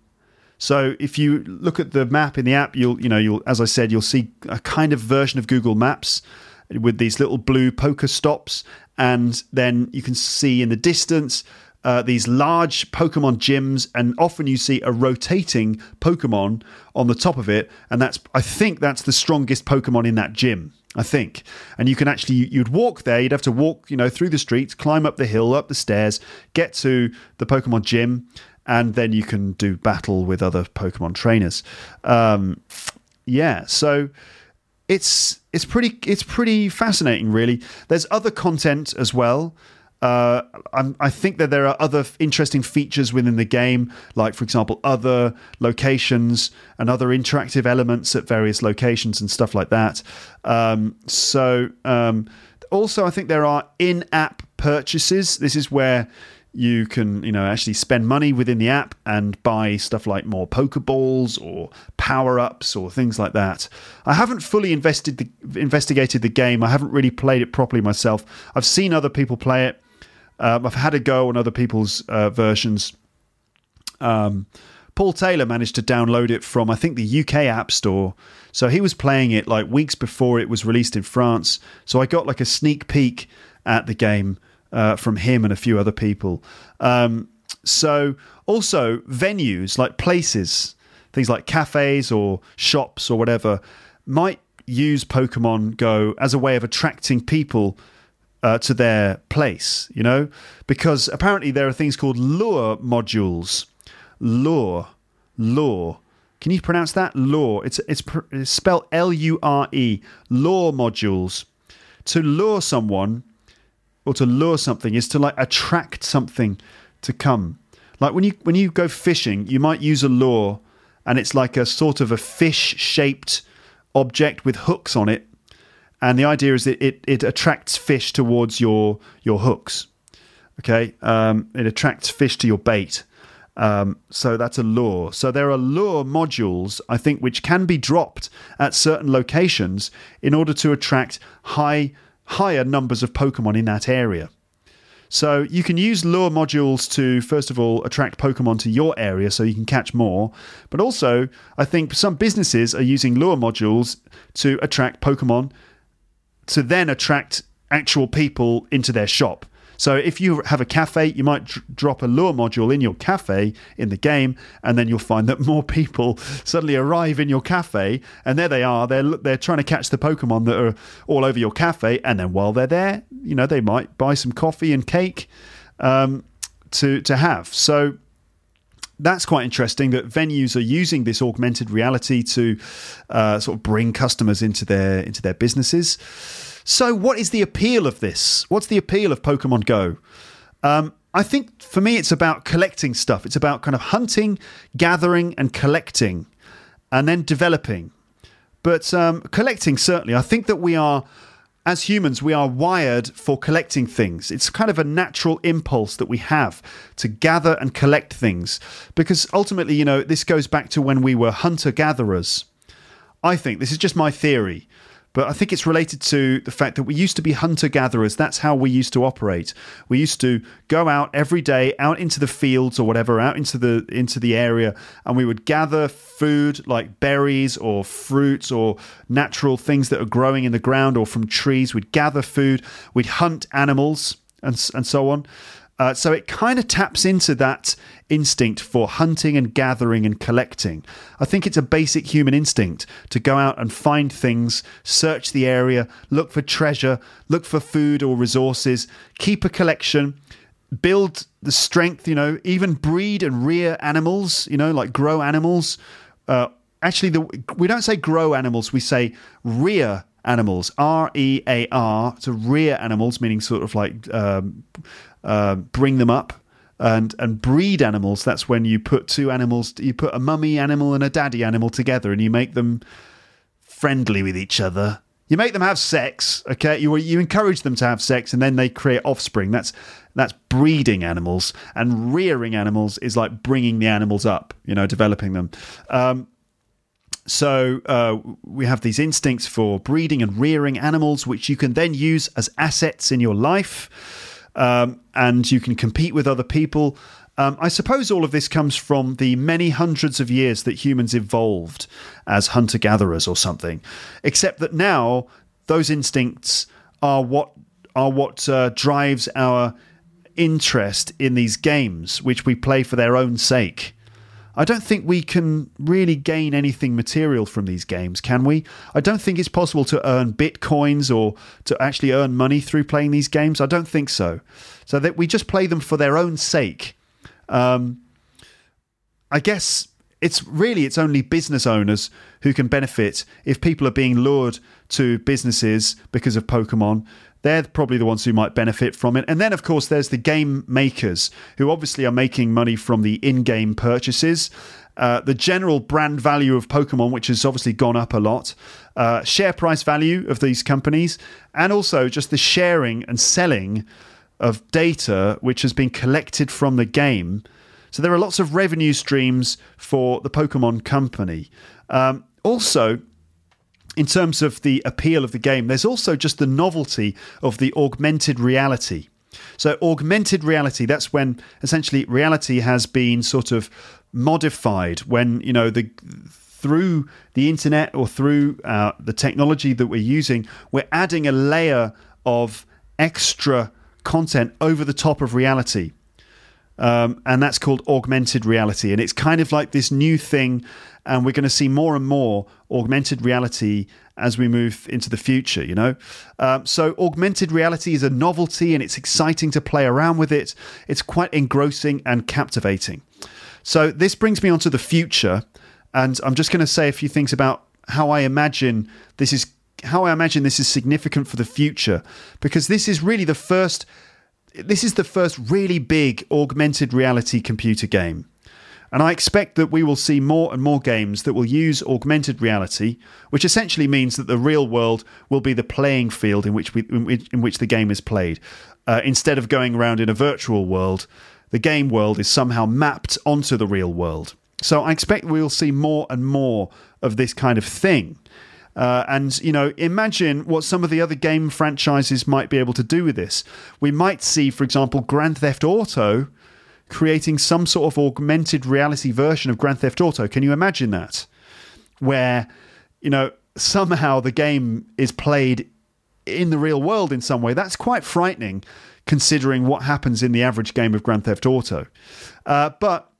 So if you look at the map in the app, you'll you know you'll as I said you'll see a kind of version of Google Maps with these little blue poker stops, and then you can see in the distance uh, these large Pokemon gyms, and often you see a rotating Pokemon on the top of it, and that's I think that's the strongest Pokemon in that gym. I think. And you can actually you'd walk there. You'd have to walk, you know, through the streets, climb up the hill, up the stairs, get to the Pokemon gym, and then you can do battle with other Pokemon trainers. Um, yeah, so it's it's pretty it's pretty fascinating, really. There's other content as well. Uh, i think that there are other interesting features within the game, like, for example, other locations and other interactive elements at various locations and stuff like that. Um, so, um, also, I think there are in app purchases. This is where you can, you know, actually spend money within the app and buy stuff like more Pokeballs or power ups or things like that. I haven't fully invested the, investigated the game. I haven't really played it properly myself. I've seen other people play it. Um, I've had a go on other people's uh, versions. Um, Paul Taylor managed to download it from, I think, the UK App Store. So he was playing it like weeks before it was released in France. So I got like a sneak peek at the game uh, from him and a few other people. Um, so also venues like places, things like cafes or shops or whatever, might use Pokemon Go as a way of attracting people uh, to their place, you know, because apparently there are things called lure modules. Lure, lure. Can you pronounce that? Lure. It's it's, it's spelled L U R E. Lure modules. To lure someone or to lure something is to like attract something to come. Like when you when you go fishing, you might use a lure, and it's like a sort of a fish shaped object with hooks on it and the idea is that it, it attracts fish towards your your hooks. Okay, um, it attracts fish to your bait. Um, so that's a lure. So there are lure modules, I think, which can be dropped at certain locations in order to attract high higher numbers of Pokemon in that area. So you can use lure modules to, first of all, attract Pokemon to your area so you can catch more. But also, I think some businesses are using lure modules to attract Pokemon to then attract actual people into their shop. So if you have a cafe, you might d- drop a lure module in your cafe in the game, and then you'll find that <laughs> more people suddenly arrive in your cafe, and there they are. They're they're trying to catch the Pokemon that are all over your cafe, and then while they're there, you know, they might buy some coffee and cake um, to to have. So that's quite interesting that venues are using this augmented reality to uh, sort of bring customers into their into their businesses. So, what is the appeal of this? What's the appeal of Pokemon Go? Um, I think for me, it's about collecting stuff. It's about kind of hunting, gathering, and collecting, and then developing. But um, collecting, certainly, I think that we are, as humans, we are wired for collecting things. It's kind of a natural impulse that we have to gather and collect things. Because ultimately, you know, this goes back to when we were hunter gatherers. I think this is just my theory. But I think it's related to the fact that we used to be hunter gatherers. That's how we used to operate. We used to go out every day, out into the fields or whatever, out into the into the area, and we would gather food like berries or fruits or natural things that are growing in the ground or from trees. We'd gather food. We'd hunt animals and and so on. Uh, so it kind of taps into that instinct for hunting and gathering and collecting. I think it's a basic human instinct to go out and find things, search the area, look for treasure, look for food or resources, keep a collection, build the strength, you know, even breed and rear animals, you know, like grow animals. Uh, actually, the, we don't say grow animals, we say rear animals. R E A R, to rear animals, meaning sort of like um, uh, bring them up and and breed animals. That's when you put two animals, you put a mummy animal and a daddy animal together, and you make them friendly with each other. You make them have sex, okay? You you encourage them to have sex, and then they create offspring. That's that's breeding animals, and rearing animals is like bringing the animals up, you know, developing them. Um, so uh, we have these instincts for breeding and rearing animals, which you can then use as assets in your life um, and you can compete with other people. Um, I suppose all of this comes from the many hundreds of years that humans evolved as hunter gatherers or something, except that now those instincts are what are what uh, drives our interest in these games, which we play for their own sake. I don't think we can really gain anything material from these games, can we? I don't think it's possible to earn bitcoins or to actually earn money through playing these games. I don't think so. So that we just play them for their own sake. Um, I guess it's really it's only business owners who can benefit if people are being lured to businesses because of Pokemon they're probably the ones who might benefit from it. And then, of course, there's the game makers who obviously are making money from the in game purchases. Uh, the general brand value of Pokemon, which has obviously gone up a lot, uh, share price value of these companies, and also just the sharing and selling of data which has been collected from the game. So there are lots of revenue streams for the Pokemon company. Um, also, in terms of the appeal of the game, there's also just the novelty of the augmented reality. So, augmented reality, that's when essentially reality has been sort of modified, when, you know, the through the internet or through uh, the technology that we're using, we're adding a layer of extra content over the top of reality. Um, and that's called augmented reality. And it's kind of like this new thing and we're going to see more and more augmented reality as we move into the future you know? Um, so augmented reality is a novelty and it's exciting to play around with it. It's quite engrossing and captivating. So this brings me on to the future and i'm just going to say a few things about how i imagine this is how i imagine this is significant for the future because this is really the first this is the first really big augmented reality computer game And I expect that we will see more and more games that will use augmented reality, which essentially means that the real world will be the playing field in which we, in which, in which the game is played. Uh, instead of going around in a virtual world, the game world is somehow mapped onto the real world. So I expect we'll see more and more of this kind of thing. Uh, and, you know, imagine what some of the other game franchises might be able to do with this. We might see, for example, Grand Theft Auto creating some sort of augmented reality version of Grand Theft Auto. Can you imagine that? Where, you know, somehow the game is played in the real world in some way. That's quite frightening considering what happens in the average game of Grand Theft Auto. Uh, but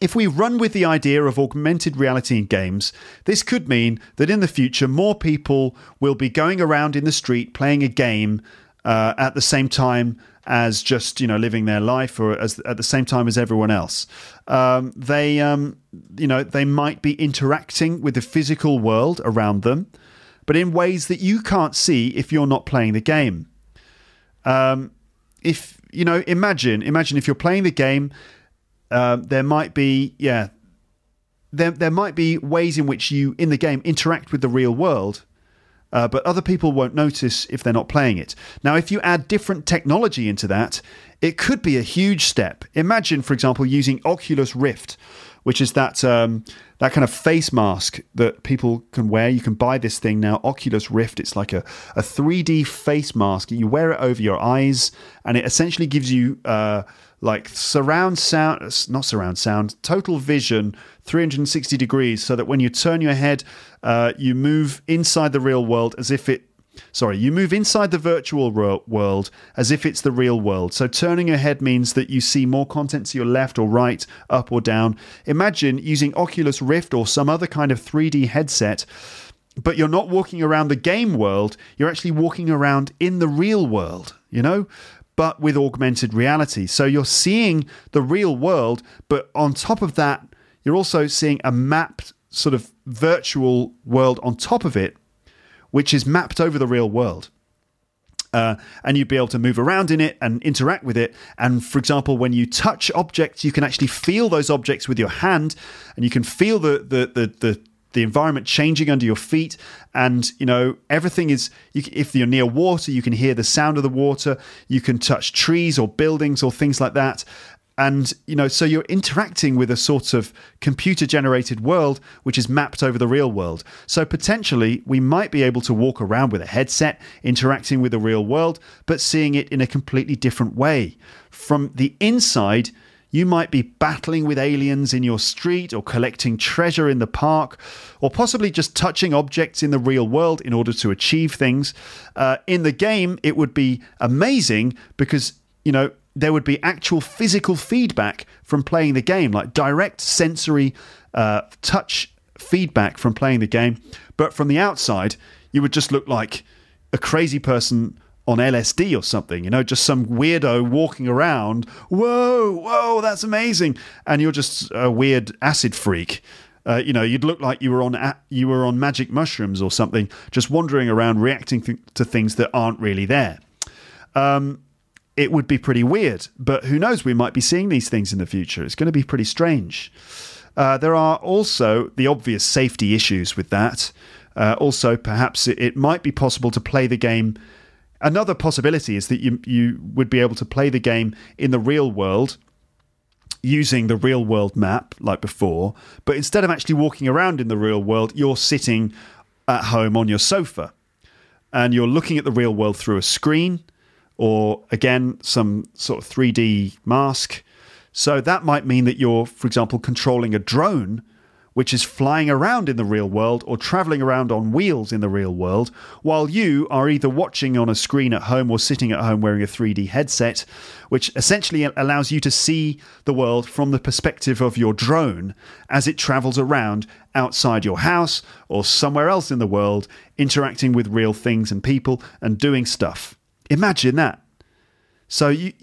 if we run with the idea of augmented reality in games, this could mean that in the future more people will be going around in the street playing a game uh, at the same time as just you know living their life or as at the same time as everyone else. Um, they um, you know they might be interacting with the physical world around them, but in ways that you can't see if you're not playing the game. Um, if you know, imagine imagine if you're playing the game, uh, there might be yeah. There, there might be ways in which you in the game interact with the real world uh, but other people won't notice if they're not playing it. Now, if you add different technology into that, it could be a huge step. Imagine, for example, using Oculus Rift, which is that um, that kind of face mask that people can wear. You can buy this thing now, Oculus Rift. It's like a, a 3D face mask. You wear it over your eyes, and it essentially gives you. Uh, like surround sound, not surround sound, total vision, 360 degrees, so that when you turn your head, uh, you move inside the real world as if it. Sorry, you move inside the virtual world as if it's the real world. So turning your head means that you see more content to your left or right, up or down. Imagine using Oculus Rift or some other kind of 3D headset but you're not walking around the game world, you're actually walking around in the real world, you know? But with augmented reality. So you're seeing the real world, but on top of that, you're also seeing a mapped sort of virtual world on top of it, which is mapped over the real world. Uh, and you'd be able to move around in it and interact with it. And for example, when you touch objects, you can actually feel those objects with your hand, and you can feel the the the, the the environment changing under your feet. And you know everything is you, if you're near water you can hear the sound of the water. You can touch trees or buildings or things like that. And you know so you're interacting with a sort of computer generated world which is mapped over the real world. So potentially we might be able to walk around with a headset interacting with the real world but seeing it in a completely different way. From the inside you might be battling with aliens in your street or collecting treasure in the park, or possibly just touching objects in the real world in order to achieve things. Uh, in the game, it would be amazing because, you know, there would be actual physical feedback from playing the game, like direct sensory uh, touch feedback from playing the game. But from the outside, you would just look like a crazy person on LSD or something, you know, just some weirdo walking around. Whoa, whoa, that's amazing. And you're just a weird acid freak. Uh, you know, you'd look like you were on you were on magic mushrooms or something, just wandering around, reacting th- to things that aren't really there. Um, it would be pretty weird, but who knows? We might be seeing these things in the future. It's going to be pretty strange. Uh, there are also the obvious safety issues with that. Uh, also, perhaps it, it might be possible to play the game Another possibility is that you you would be able to play the game in the real world using the real world map like before, but instead of actually walking around in the real world, you're sitting at home on your sofa and you're looking at the real world through a screen or again some sort of 3D mask. So that might mean that you're for example controlling a drone which is flying around in the real world or traveling around on wheels in the real world, while you are either watching on a screen at home or sitting at home wearing a 3D headset, which essentially allows you to see the world from the perspective of your drone as it travels around outside your house or somewhere else in the world, interacting with real things and people and doing stuff. Imagine that. So you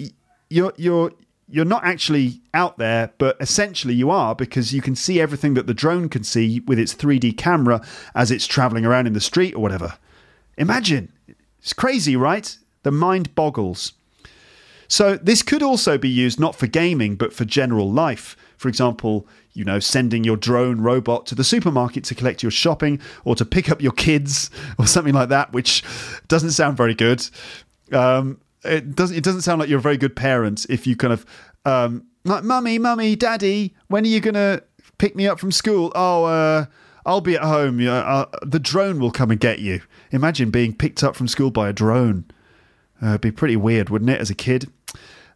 you're you're you're not actually out there, but essentially you are because you can see everything that the drone can see with its 3D camera as it's traveling around in the street or whatever. Imagine. It's crazy, right? The mind boggles. So this could also be used not for gaming, but for general life. For example, you know, sending your drone robot to the supermarket to collect your shopping or to pick up your kids <laughs> or something like that, which doesn't sound very good. Um, it doesn't. It doesn't sound like you're a very good parent if you kind of um, like, mummy, mummy, daddy, when are you gonna pick me up from school? Oh, uh, I'll be at home. Uh, the drone will come and get you. Imagine being picked up from school by a drone. Uh, it'd be pretty weird, wouldn't it, as a kid?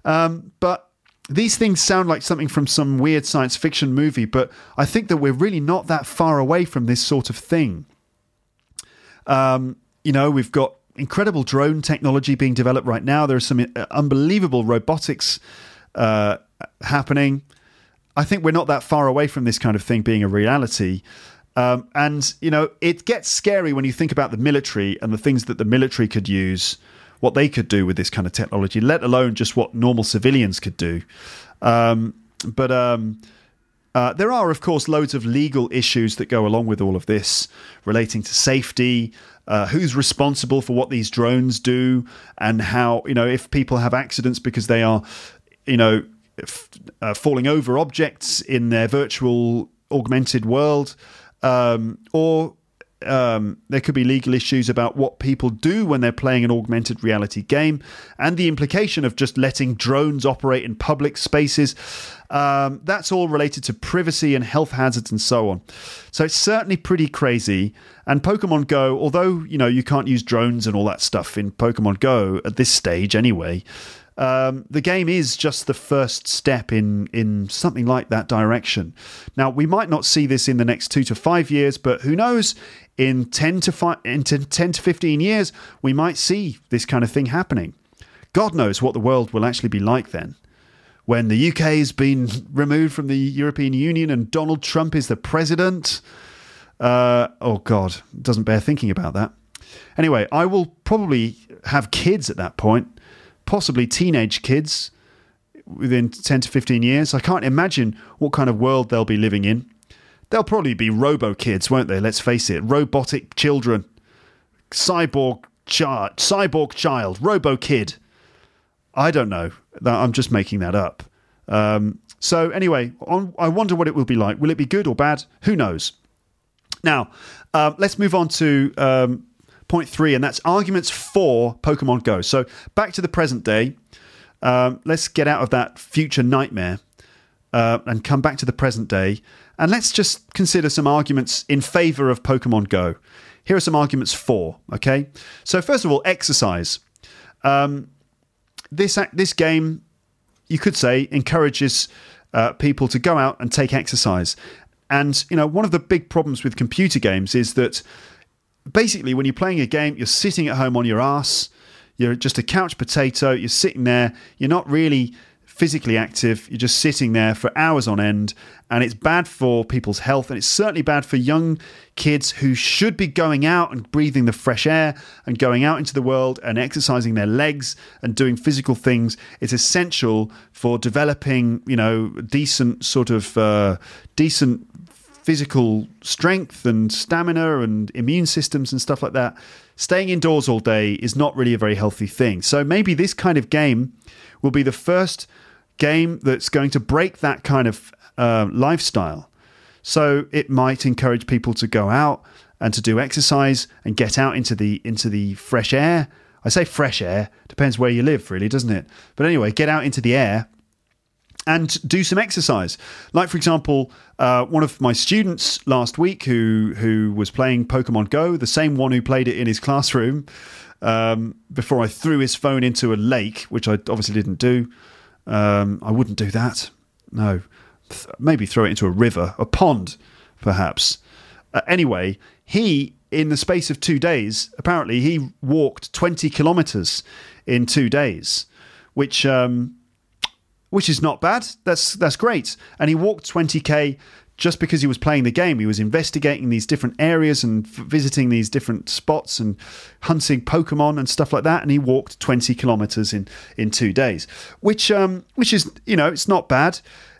Um, but these things sound like something from some weird science fiction movie, but I think that we're really not that far away from this sort of thing. Um, you know, we've got incredible drone technology being developed right now. There is some uh, unbelievable robotics uh, happening. I think we're not that far away from this kind of thing being a reality. Um, and, you know, it gets scary when you think about the military and the things that the military could use, what they could do with this kind of technology, let alone just what normal civilians could do. Um, but um, uh, there are, of course, loads of legal issues that go along with all of this relating to safety, uh, who's responsible for what these drones do, and how, you know, if people have accidents because they are, you know, f- uh, falling over objects in their virtual augmented world, um, or um, there could be legal issues about what people do when they're playing an augmented reality game, and the implication of just letting drones operate in public spaces. Um, that's all related to privacy and health hazards and so on. So it's certainly pretty crazy. And Pokemon Go, although you know you can't use drones and all that stuff in Pokemon Go at this stage anyway, um, the game is just the first step in in something like that direction. Now we might not see this in the next two to five years, but who knows? In ten to five, in ten to fifteen years, we might see this kind of thing happening. God knows what the world will actually be like then. When the UK has been <laughs> removed from the European Union and Donald Trump is the president. Uh, oh God, doesn't bear thinking about that. Anyway, I will probably have kids at that point possibly teenage kids within 10 to 15 years. I can't imagine what kind of world they'll be living in. They'll probably be robo kids, won't they? Let's face it. Robotic children. Cyborg child, cyborg child, robo kid. I don't know. I'm just making that up. Um, so anyway, on, I wonder what it will be like. Will it be good or bad? Who knows? Now, uh, let's move on to um, point three, and that's arguments for Pokemon Go. So back to the present day. Um, let's get out of that future nightmare uh, and come back to the present day. And let's just consider some arguments in favor of Pokemon Go. Here are some arguments for. Okay, so first of all, exercise. Um, this this game, you could say, encourages uh, people to go out and take exercise. And you know, one of the big problems with computer games is that basically, when you're playing a game, you're sitting at home on your ass. You're just a couch potato. You're sitting there. You're not really physically active. You're just sitting there for hours on end, and it's bad for people's health. And it's certainly bad for young kids who should be going out and breathing the fresh air and going out into the world and exercising their legs and doing physical things. It's essential for developing, you know, decent sort of uh, decent physical strength and stamina and immune systems and stuff like that, staying indoors all day is not really a very healthy thing. So maybe this kind of game will be the first game that's going to break that kind of uh, lifestyle. So it might encourage people to go out and to do exercise and get out into the into the fresh air. I say fresh air, depends where you live, really, doesn't it? But anyway, get out into the air and do some exercise. Like, for example, uh, one of my students last week who who was playing Pokemon Go, the same one who played it in his classroom um, before I threw his phone into a lake, which I obviously didn't do. Um, I wouldn't do that. No, maybe throw it into a river, a pond, perhaps. Uh, anyway, he in the space of two days, apparently he walked twenty kilometers in two days, which. Um, which is not bad. That's that's great. And he walked 20k just because he was playing the game. He was investigating these different areas and f- visiting these different spots and hunting Pokemon and stuff like that. And he walked 20 kilometers in in two days, which um which is you know it's not bad.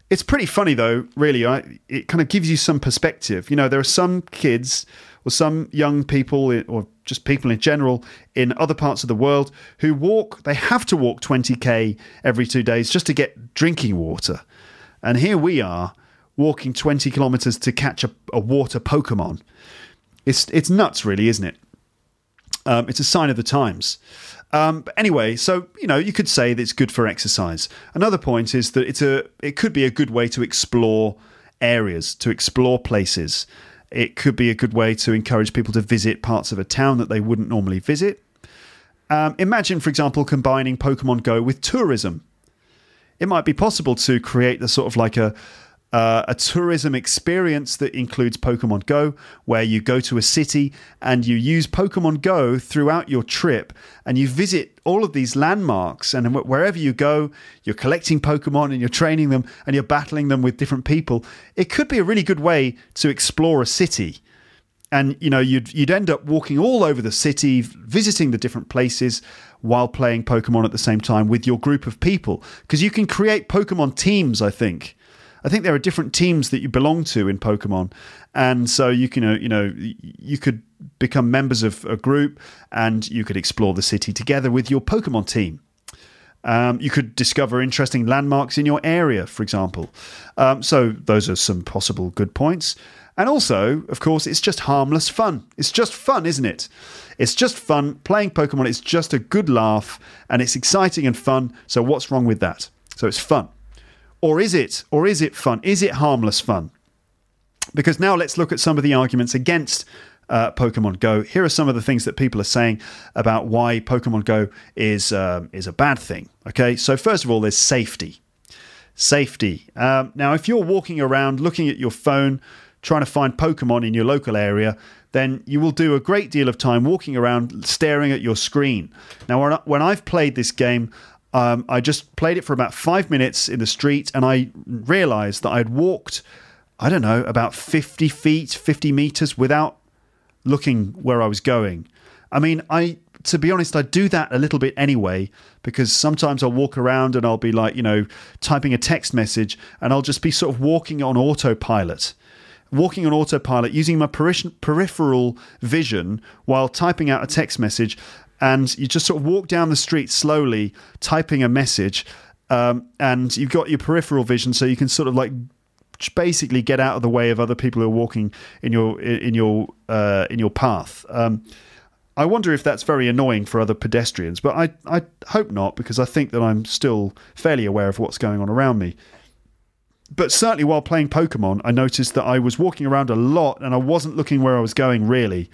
It's pretty funny though, really. I, it kind of gives you some perspective. You know, there are some kids or some young people, or just people in general in other parts of the world who walk, they have to walk 20k every two days just to get drinking water. And here we are walking 20 kilometers to catch a, a water Pokemon. It's, it's nuts, really, isn't it? Um, it's a sign of the times. Um, but anyway, so you know, you could say that it's good for exercise. Another point is that it's a it could be a good way to explore areas, to explore places. It could be a good way to encourage people to visit parts of a town that they wouldn't normally visit. Um, imagine, for example, combining Pokemon Go with tourism. It might be possible to create the sort of like a uh, a tourism experience that includes Pokemon Go, where you go to a city and you use Pokemon Go throughout your trip and you visit all of these landmarks. And wherever you go, you're collecting Pokemon and you're training them and you're battling them with different people. It could be a really good way to explore a city. And you know you'd you'd end up walking all over the city, visiting the different places while playing Pokemon at the same time with your group of people because you can create Pokemon teams. I think I think there are different teams that you belong to in Pokemon, and so you can, uh, you know, you could become members of a group, and you could explore the city together with your Pokemon team. Um, you could discover interesting landmarks in your area, for example. Um, so those are some possible good points. And also, of course, it's just harmless fun. It's just fun, isn't it? It's just fun. Playing Pokemon, it's just a good laugh and it's exciting and fun. So, what's wrong with that? So, it's fun. Or is it? Or is it fun? Is it harmless fun? Because now let's look at some of the arguments against uh, Pokemon Go. Here are some of the things that people are saying about why Pokemon Go is um, is a bad thing. Okay, so first of all, there's safety. Safety. Um, now, if you're walking around looking at your phone, trying to find Pokemon in your local area, then you will do a great deal of time walking around staring at your screen. Now, when I've played this game, um, I just played it for about five minutes in the street, and I realized that I'd walked, I don't know, about 50 feet, 50 meters without looking where I was going. I mean, I to be honest, I do that a little bit anyway because sometimes I'll walk around and I'll be like, you know, typing a text message and I'll just be sort of walking on autopilot. Walking on autopilot using my peripheral vision while typing out a text message and you just sort of walk down the street slowly, typing a message, um, and you've got your peripheral vision, so you can sort of like basically get out of the way of other people who are walking in your in your uh, in your path. Um, I wonder if that's very annoying for other pedestrians, but I I hope not because I think that I'm still fairly aware of what's going on around me. But certainly while playing Pokemon, I noticed that I was walking around a lot and I wasn't looking where I was going really.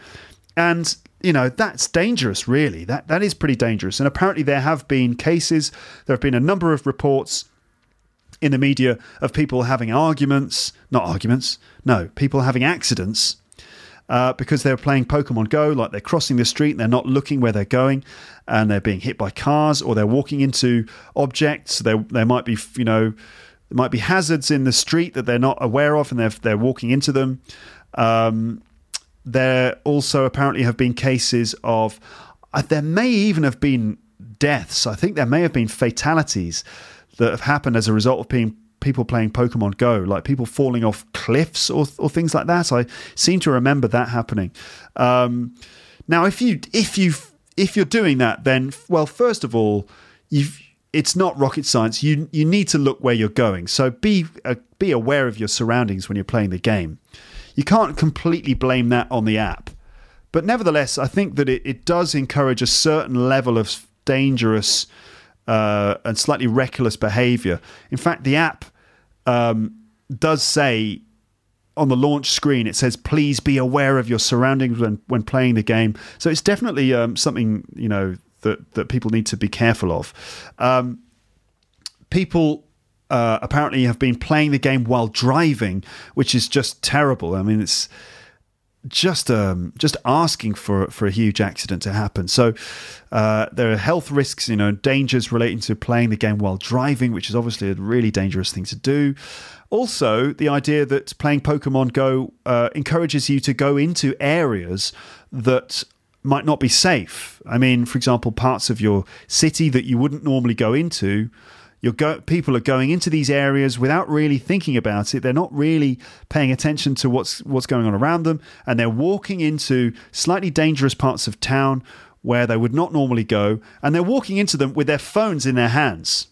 And you know that's dangerous really that that is pretty dangerous and apparently there have been cases there have been a number of reports in the media of people having arguments not arguments no people having accidents uh, because they're playing Pokemon Go, like they're crossing the street, and they're not looking where they're going, and they're being hit by cars, or they're walking into objects. There, there might be, you know, there might be hazards in the street that they're not aware of, and they're they're walking into them. Um, there also apparently have been cases of, uh, there may even have been deaths. I think there may have been fatalities that have happened as a result of being people playing Pokemon Go, like people falling off cliffs or, or things like that. I seem to remember that happening. Um, now, if you if you if you're doing that, then well, first of all, you've it's not rocket science. You you need to look where you're going. So be uh, be aware of your surroundings when you're playing the game you can't completely blame that on the app. But nevertheless, I think that it, it does encourage a certain level of dangerous uh, and slightly reckless behavior. In fact, the app um, does say on the launch screen, it says, please be aware of your surroundings when, when playing the game. So it's definitely um, something, you know, that, that people need to be careful of. Um, people uh, apparently have been playing the game while driving, which is just terrible. I mean, it's just um, just asking for for a huge accident to happen. So uh, there are health risks, you know, dangers relating to playing the game while driving, which is obviously a really dangerous thing to do. Also, the idea that playing Pokemon Go uh, encourages you to go into areas that might not be safe. I mean, for example, parts of your city that you wouldn't normally go into You're go- people are going into these areas without really thinking about it. They're not really paying attention to what's what's going on around them, and they're walking into slightly dangerous parts of town where they would not normally go, and they're walking into them with their phones in their hands.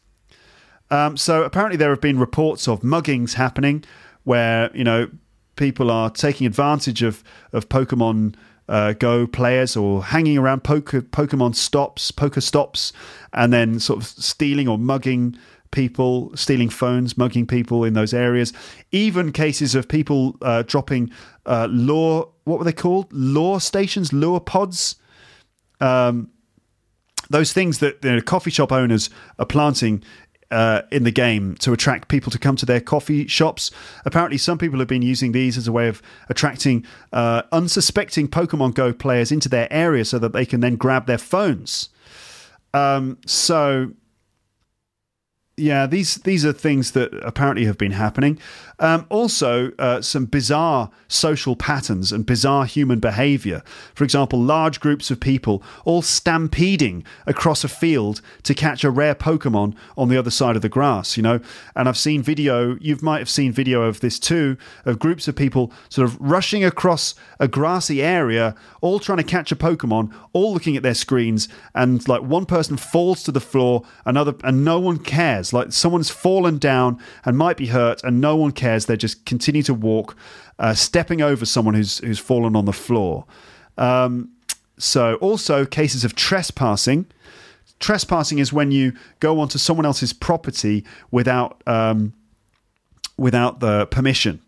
Um, so apparently, there have been reports of muggings happening, where you know people are taking advantage of of Pokemon uh, Go players or hanging around poker, Pokemon stops, poker stops, and then sort of stealing or mugging people, stealing phones, mugging people in those areas. Even cases of people uh, dropping uh, lure, what were they called? Lure stations, lure pods. Um, those things that the coffee shop owners are planting uh, in the game to attract people to come to their coffee shops. Apparently, some people have been using these as a way of attracting uh, unsuspecting Pokemon Go players into their area so that they can then grab their phones. Um, so yeah, these these are things that apparently have been happening. Um, also, uh, some bizarre social patterns and bizarre human behavior. For example, large groups of people all stampeding across a field to catch a rare Pokemon on the other side of the grass. You know, and I've seen video. You might have seen video of this too, of groups of people sort of rushing across a grassy area, all trying to catch a Pokemon, all looking at their screens, and like one person falls to the floor, another, and no one cares like someone's fallen down and might be hurt, and no one cares. They just continue to walk, uh, stepping over someone who's who's fallen on the floor. Um, so, also cases of trespassing. Trespassing is when you go onto someone else's property without um, without the permission,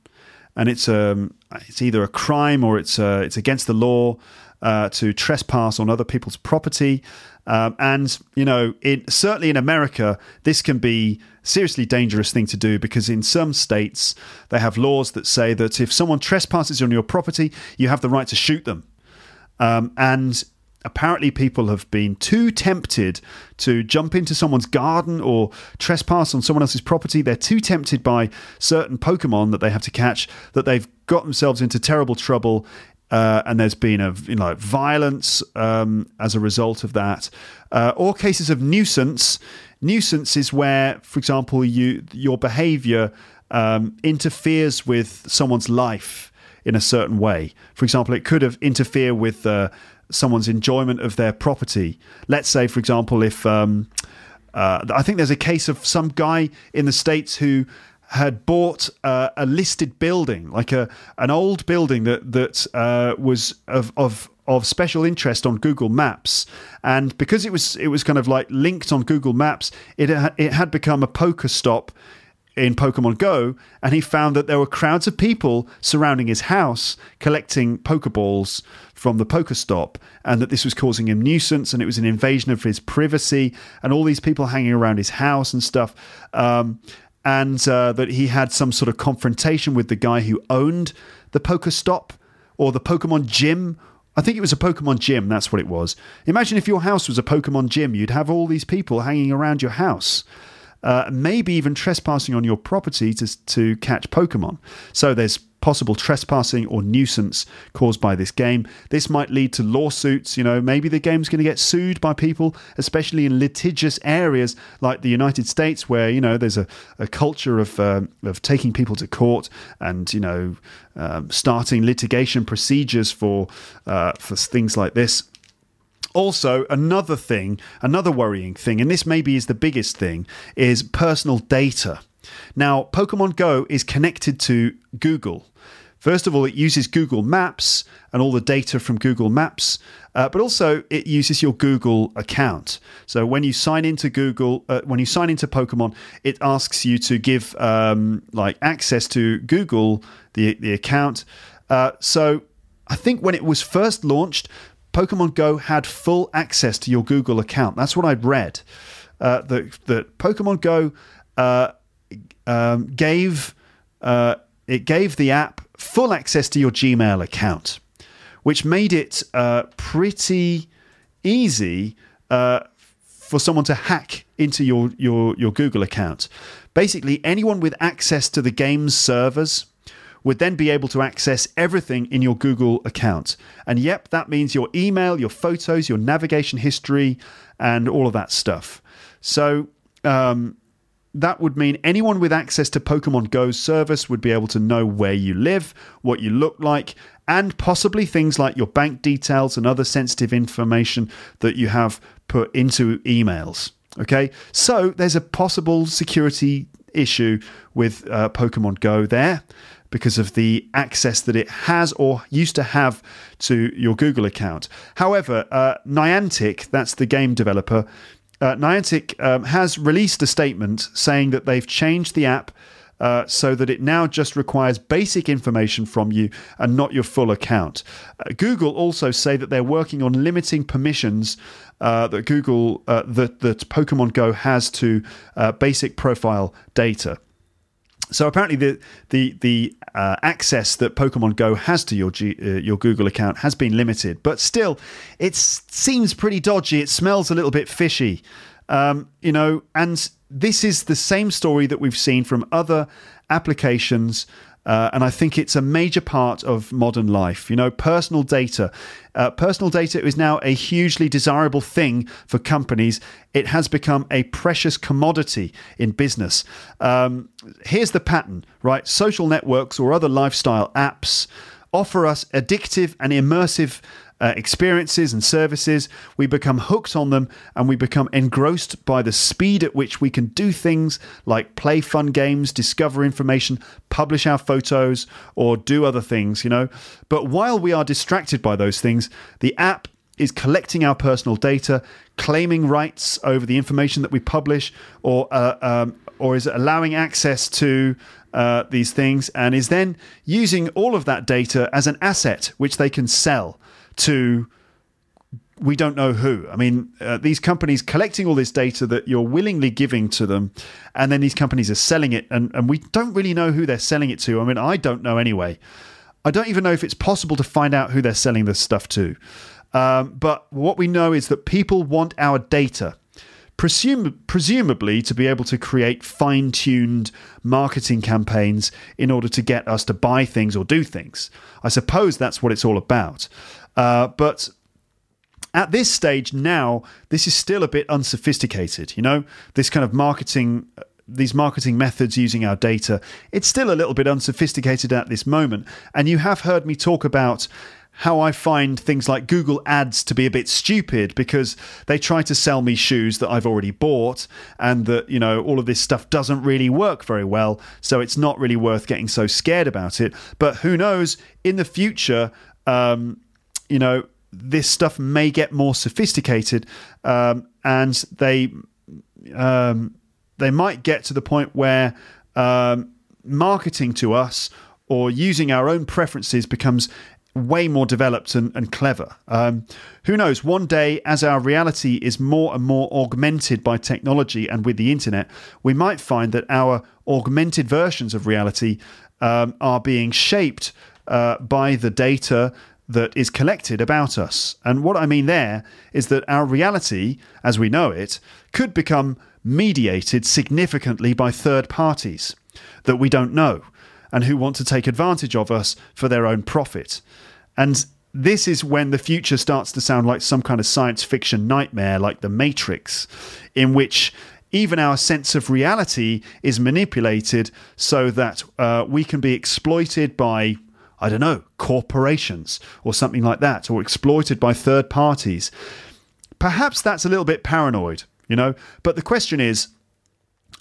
and it's um, it's either a crime or it's uh, it's against the law uh, to trespass on other people's property. Um, and you know, it, certainly in America, this can be seriously dangerous thing to do because in some states they have laws that say that if someone trespasses on your property, you have the right to shoot them. Um, and apparently people have been too tempted to jump into someone's garden or trespass on someone else's property. They're too tempted by certain Pokemon that they have to catch that they've got themselves into terrible trouble uh, and there's been a you know violence um, as a result of that, uh, or cases of nuisance. Nuisance is where, for example, you your behaviour um, interferes with someone's life in a certain way. For example, it could have interfere with uh, someone's enjoyment of their property. Let's say, for example, if um, uh, I think there's a case of some guy in the states who had bought uh, a listed building, like a an old building that that uh, was of of of special interest on Google Maps, and because it was it was kind of like linked on Google Maps, it it had become a Pokestop in Pokemon Go, and he found that there were crowds of people surrounding his house collecting Pokeballs from the Pokestop, and that this was causing him nuisance, and it was an invasion of his privacy, and all these people hanging around his house and stuff. Um, and uh, that he had some sort of confrontation with the guy who owned the Pokestop or the Pokemon Gym. I think it was a Pokemon Gym, that's what it was. Imagine if your house was a Pokemon Gym, you'd have all these people hanging around your house. Uh, maybe even trespassing on your property to, to catch Pokemon. So there's possible trespassing or nuisance caused by this game. This might lead to lawsuits. You know, maybe the game's going to get sued by people, especially in litigious areas like the United States, where you know there's a, a culture of uh, of taking people to court and you know um, starting litigation procedures for uh, for things like this. Also, another thing, another worrying thing, and this maybe is the biggest thing, is personal data. Now, Pokemon Go is connected to Google. First of all, it uses Google Maps and all the data from Google Maps, uh, but also it uses your Google account. So when you sign into Google, uh, when you sign into Pokemon, it asks you to give um, like access to Google the the account. Uh, so I think when it was first launched, Pokemon Go had full access to your Google account. That's what I'd read. Uh, that that Pokemon Go uh, um, gave uh, it gave the app full access to your Gmail account, which made it uh, pretty easy uh, for someone to hack into your, your, your Google account. Basically, anyone with access to the game's servers would then be able to access everything in your Google account. And yep, that means your email, your photos, your navigation history, and all of that stuff. So, um, that would mean anyone with access to Pokemon Go's service would be able to know where you live, what you look like, and possibly things like your bank details and other sensitive information that you have put into emails. Okay, so there's a possible security issue with uh, Pokemon Go there because of the access that it has or used to have to your Google account. However, uh, Niantic, that's the game developer, uh, Niantic um, has released a statement saying that they've changed the app uh, so that it now just requires basic information from you and not your full account. Uh, Google also say that they're working on limiting permissions uh, that Google uh, that that Pokemon Go has to uh, basic profile data. So apparently the the the uh, access that Pokemon Go has to your G, uh, your Google account has been limited, but still, it seems pretty dodgy. It smells a little bit fishy, um, you know. And this is the same story that we've seen from other applications uh, and I think it's a major part of modern life. You know, personal data. Uh, personal data is now a hugely desirable thing for companies. It has become a precious commodity in business. Um, here's the pattern, right? Social networks or other lifestyle apps offer us addictive and immersive uh, experiences and services. We become hooked on them and we become engrossed by the speed at which we can do things like play fun games, discover information, publish our photos, or do other things, you know. But while we are distracted by those things, the app is collecting our personal data, claiming rights over the information that we publish, or uh, um, or is allowing access to uh, these things, and is then using all of that data as an asset which they can sell to we don't know who. I mean, uh, these companies collecting all this data that you're willingly giving to them, and then these companies are selling it, and, and we don't really know who they're selling it to. I mean, I don't know anyway. I don't even know if it's possible to find out who they're selling this stuff to. Um, but what we know is that people want our data, presum- presumably to be able to create fine tuned marketing campaigns in order to get us to buy things or do things. I suppose that's what it's all about. Uh, but at this stage now, this is still a bit unsophisticated. You know, this kind of marketing, these marketing methods using our data, it's still a little bit unsophisticated at this moment. And you have heard me talk about how I find things like Google Ads to be a bit stupid because they try to sell me shoes that I've already bought and that, you know, all of this stuff doesn't really work very well. So it's not really worth getting so scared about it. But who knows, in the future, um, you know, this stuff may get more sophisticated, um, and they um, they might get to the point where um, marketing to us or using our own preferences becomes way more developed and, and clever. Um, who knows? One day, as our reality is more and more augmented by technology and with the internet, we might find that our augmented versions of reality um, are being shaped uh, by the data that is collected about us. And what I mean there is that our reality, as we know it, could become mediated significantly by third parties that we don't know and who want to take advantage of us for their own profit. And this is when the future starts to sound like some kind of science fiction nightmare like The Matrix, in which even our sense of reality is manipulated so that uh, we can be exploited by I don't know, corporations or something like that, or exploited by third parties. Perhaps that's a little bit paranoid, you know, but the question is,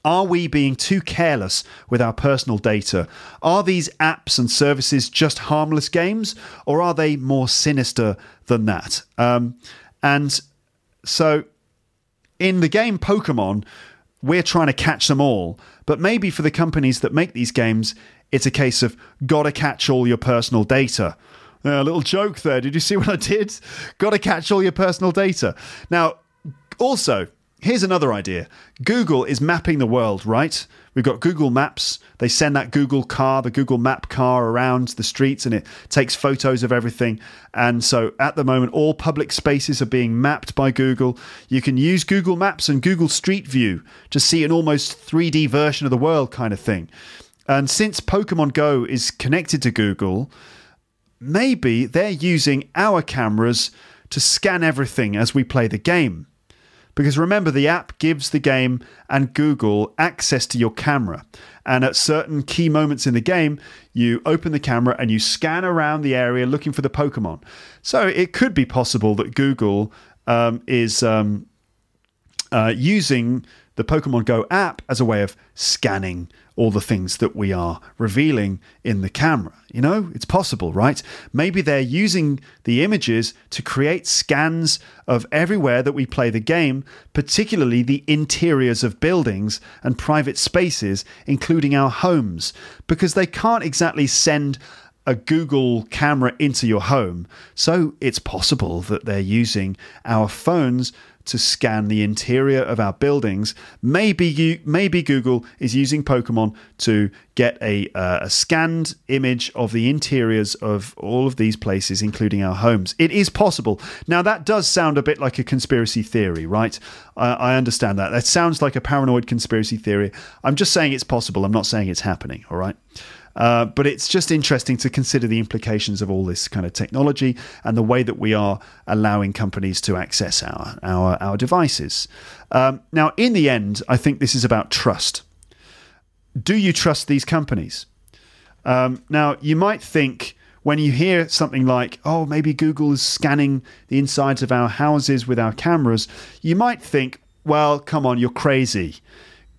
are we being too careless with our personal data? Are these apps and services just harmless games, or are they more sinister than that? Um, and so, in the game Pokemon, we're trying to catch them all. But maybe for the companies that make these games, it's a case of gotta catch all your personal data. A little joke there. Did you see what I did? Gotta catch all your personal data. Now, also, here's another idea Google is mapping the world, right? We've got Google Maps. They send that Google car, the Google Map car, around the streets and it takes photos of everything. And so at the moment, all public spaces are being mapped by Google. You can use Google Maps and Google Street View to see an almost 3D version of the world kind of thing. And since Pokemon Go is connected to Google, maybe they're using our cameras to scan everything as we play the game. Because remember, the app gives the game and Google access to your camera. And at certain key moments in the game, you open the camera and you scan around the area looking for the Pokemon. So it could be possible that Google um, is um, uh, using the Pokemon Go app as a way of scanning all the things that we are revealing in the camera. You know, it's possible, right? Maybe they're using the images to create scans of everywhere that we play the game, particularly the interiors of buildings and private spaces, including our homes, because they can't exactly send a Google camera into your home. So it's possible that they're using our phones to scan the interior of our buildings. Maybe you, maybe Google is using Pokemon to get a, uh, a scanned image of the interiors of all of these places, including our homes. It is possible. Now that does sound a bit like a conspiracy theory, right? I, I understand that. That sounds like a paranoid conspiracy theory. I'm just saying it's possible. I'm not saying it's happening. All right. Uh, but it's just interesting to consider the implications of all this kind of technology and the way that we are allowing companies to access our our, our devices. Um, now, in the end, I think this is about trust. Do you trust these companies? Um, now, you might think when you hear something like, oh, maybe Google is scanning the insides of our houses with our cameras, you might think, well, come on, you're crazy.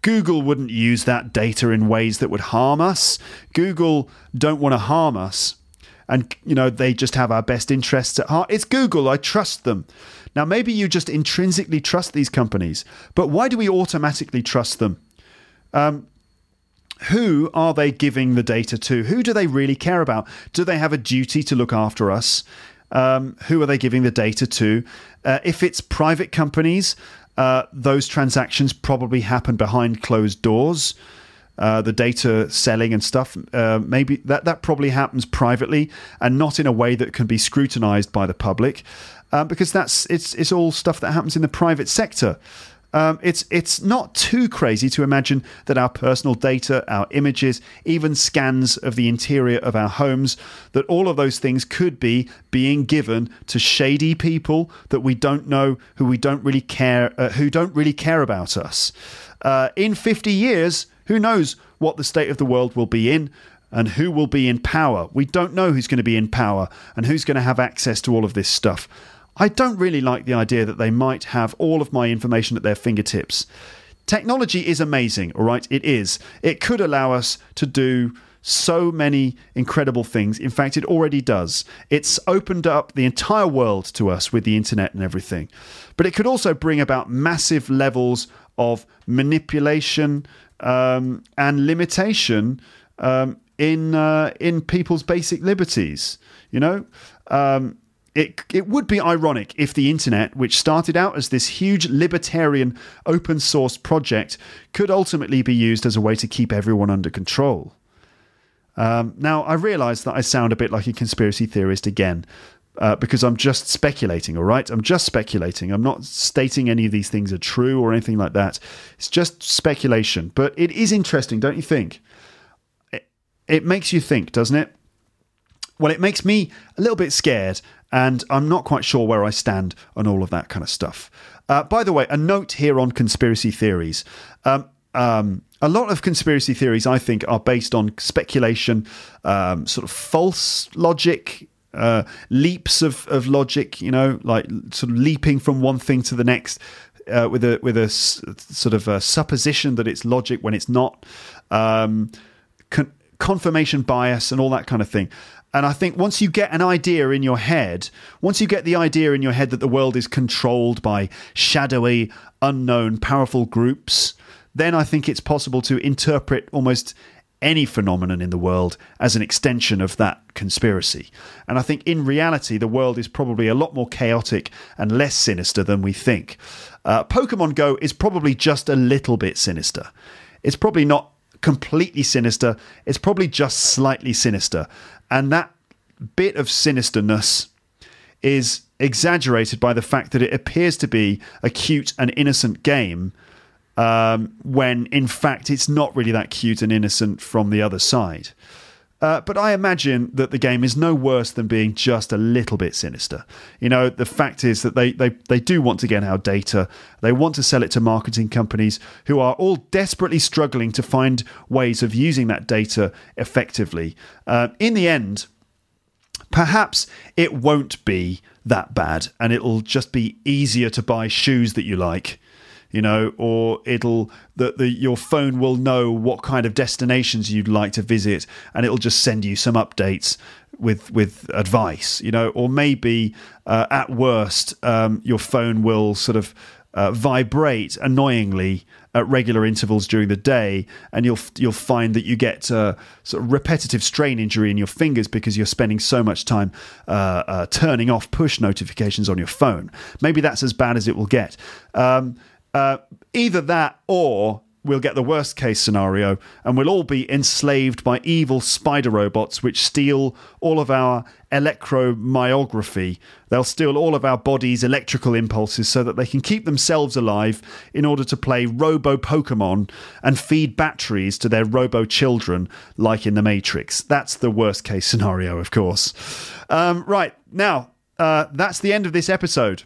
Google wouldn't use that data in ways that would harm us. Google don't want to harm us. And, you know, they just have our best interests at heart. It's Google. I trust them. Now, maybe you just intrinsically trust these companies, but why do we automatically trust them? Um, who are they giving the data to? Who do they really care about? Do they have a duty to look after us? Um, who are they giving the data to? Uh, if it's private companies, uh, those transactions probably happen behind closed doors. Uh, the data selling and stuff, uh, maybe that, that probably happens privately and not in a way that can be scrutinized by the public, uh, because that's it's it's all stuff that happens in the private sector. Um, it's it's not too crazy to imagine that our personal data, our images, even scans of the interior of our homes, that all of those things could be being given to shady people that we don't know, who we don't really care, uh, who don't really care about us. Uh, in 50 years, who knows what the state of the world will be in? and who will be in power. We don't know who's going to be in power and who's going to have access to all of this stuff. I don't really like the idea that they might have all of my information at their fingertips. Technology is amazing, all right? It is. It could allow us to do so many incredible things. In fact, it already does. It's opened up the entire world to us with the internet and everything. But it could also bring about massive levels of manipulation um, and limitation um, in uh, in people's basic liberties. You know. Um, it, it would be ironic if the internet, which started out as this huge libertarian open source project, could ultimately be used as a way to keep everyone under control. Um, now, I realize that I sound a bit like a conspiracy theorist again, uh, because I'm just speculating, all right? I'm just speculating. I'm not stating any of these things are true or anything like that. It's just speculation. But it is interesting, don't you think? It, it makes you think, doesn't it? Well, it makes me a little bit scared and I'm not quite sure where I stand on all of that kind of stuff. Uh, by the way, a note here on conspiracy theories. Um, um, a lot of conspiracy theories, I think, are based on speculation, um, sort of false logic, uh, leaps of, of logic, you know, like sort of leaping from one thing to the next. Uh, with a with a s- sort of a supposition that it's logic when it's not, um, con- confirmation bias and all that kind of thing. And I think once you get an idea in your head, once you get the idea in your head that the world is controlled by shadowy, unknown, powerful groups, then I think it's possible to interpret almost any phenomenon in the world as an extension of that conspiracy. And I think in reality, the world is probably a lot more chaotic and less sinister than we think. Uh, Pokemon Go is probably just a little bit sinister. It's probably not completely sinister, it's probably just slightly sinister. And that bit of sinisterness is exaggerated by the fact that it appears to be a cute and innocent game um, when in fact it's not really that cute and innocent from the other side. Uh, but I imagine that the game is no worse than being just a little bit sinister. You know, the fact is that they, they, they do want to get our data. They want to sell it to marketing companies who are all desperately struggling to find ways of using that data effectively. Uh, in the end, perhaps it won't be that bad and it'll just be easier to buy shoes that you like you know, or it'll that the your phone will know what kind of destinations you'd like to visit, and it'll just send you some updates with with advice, you know, or maybe uh, at worst um, your phone will sort of uh, vibrate annoyingly at regular intervals during the day, and you'll you'll find that you get uh, sort of repetitive strain injury in your fingers because you're spending so much time uh, uh turning off push notifications on your phone. Maybe that's as bad as it will get. Um, uh, either that or we'll get the worst case scenario and we'll all be enslaved by evil spider robots which steal all of our electromyography. They'll steal all of our body's electrical impulses so that they can keep themselves alive in order to play robo Pokemon and feed batteries to their robo children, like in The Matrix. That's the worst case scenario, of course. Um, right, now, uh, that's the end of this episode.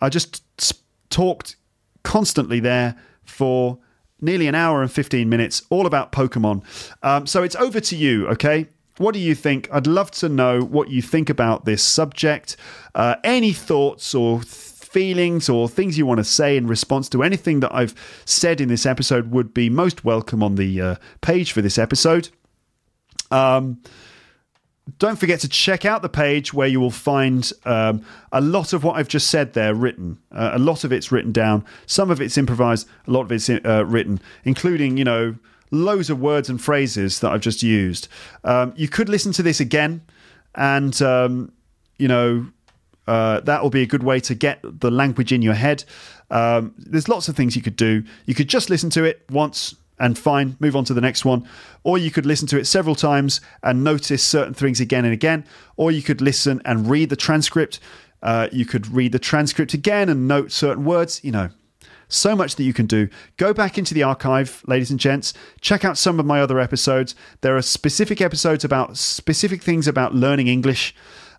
I just talked constantly there for nearly an hour and 15 minutes, all about Pokemon. Um, so it's over to you, okay? What do you think? I'd love to know what you think about this subject. Uh, any thoughts or feelings or things you want to say in response to anything that I've said in this episode would be most welcome on the uh, page for this episode. Um, don't forget to check out the page where you will find um, a lot of what I've just said there written. Uh, a lot of it's written down. Some of it's improvised. A lot of it's uh, written, including, you know, loads of words and phrases that I've just used. Um, you could listen to this again, and, um, you know, uh, that will be a good way to get the language in your head. Um, there's lots of things you could do. You could just listen to it once, and fine, move on to the next one. Or you could listen to it several times and notice certain things again and again. Or you could listen and read the transcript. Uh, you could read the transcript again and note certain words. You know, so much that you can do. Go back into the archive, ladies and gents. Check out some of my other episodes. There are specific episodes about specific things about learning English.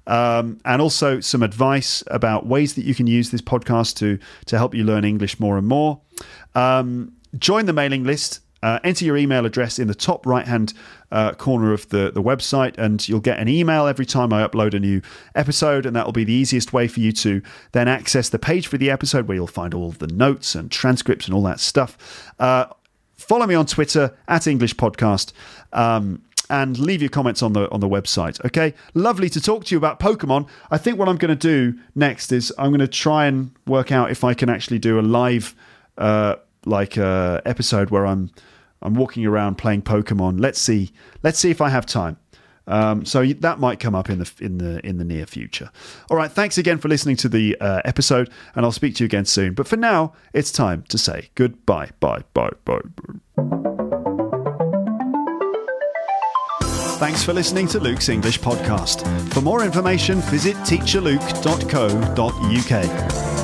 Um, and also some advice about ways that you can use this podcast to to help you learn English more and more. Um, join the mailing list. Uh, enter your email address in the top right hand uh, corner of the, the website, and you'll get an email every time I upload a new episode. And that will be the easiest way for you to then access the page for the episode where you'll find all the notes and transcripts and all that stuff. Uh, follow me on Twitter at English Podcast. Um, and leave your comments on the on the website. Okay, lovely to talk to you about Pokemon. I think what I'm going to do next is I'm going to try and work out if I can actually do a live uh, like a episode where I'm I'm walking around playing Pokemon. Let's see. Let's see if I have time. Um, so that might come up in the in the in the near future. All right. Thanks again for listening to the uh, episode, and I'll speak to you again soon. But for now, it's time to say goodbye. Bye. Bye. Bye. Thanks for listening to Luke's English podcast. For more information, visit teacherluke.co.uk.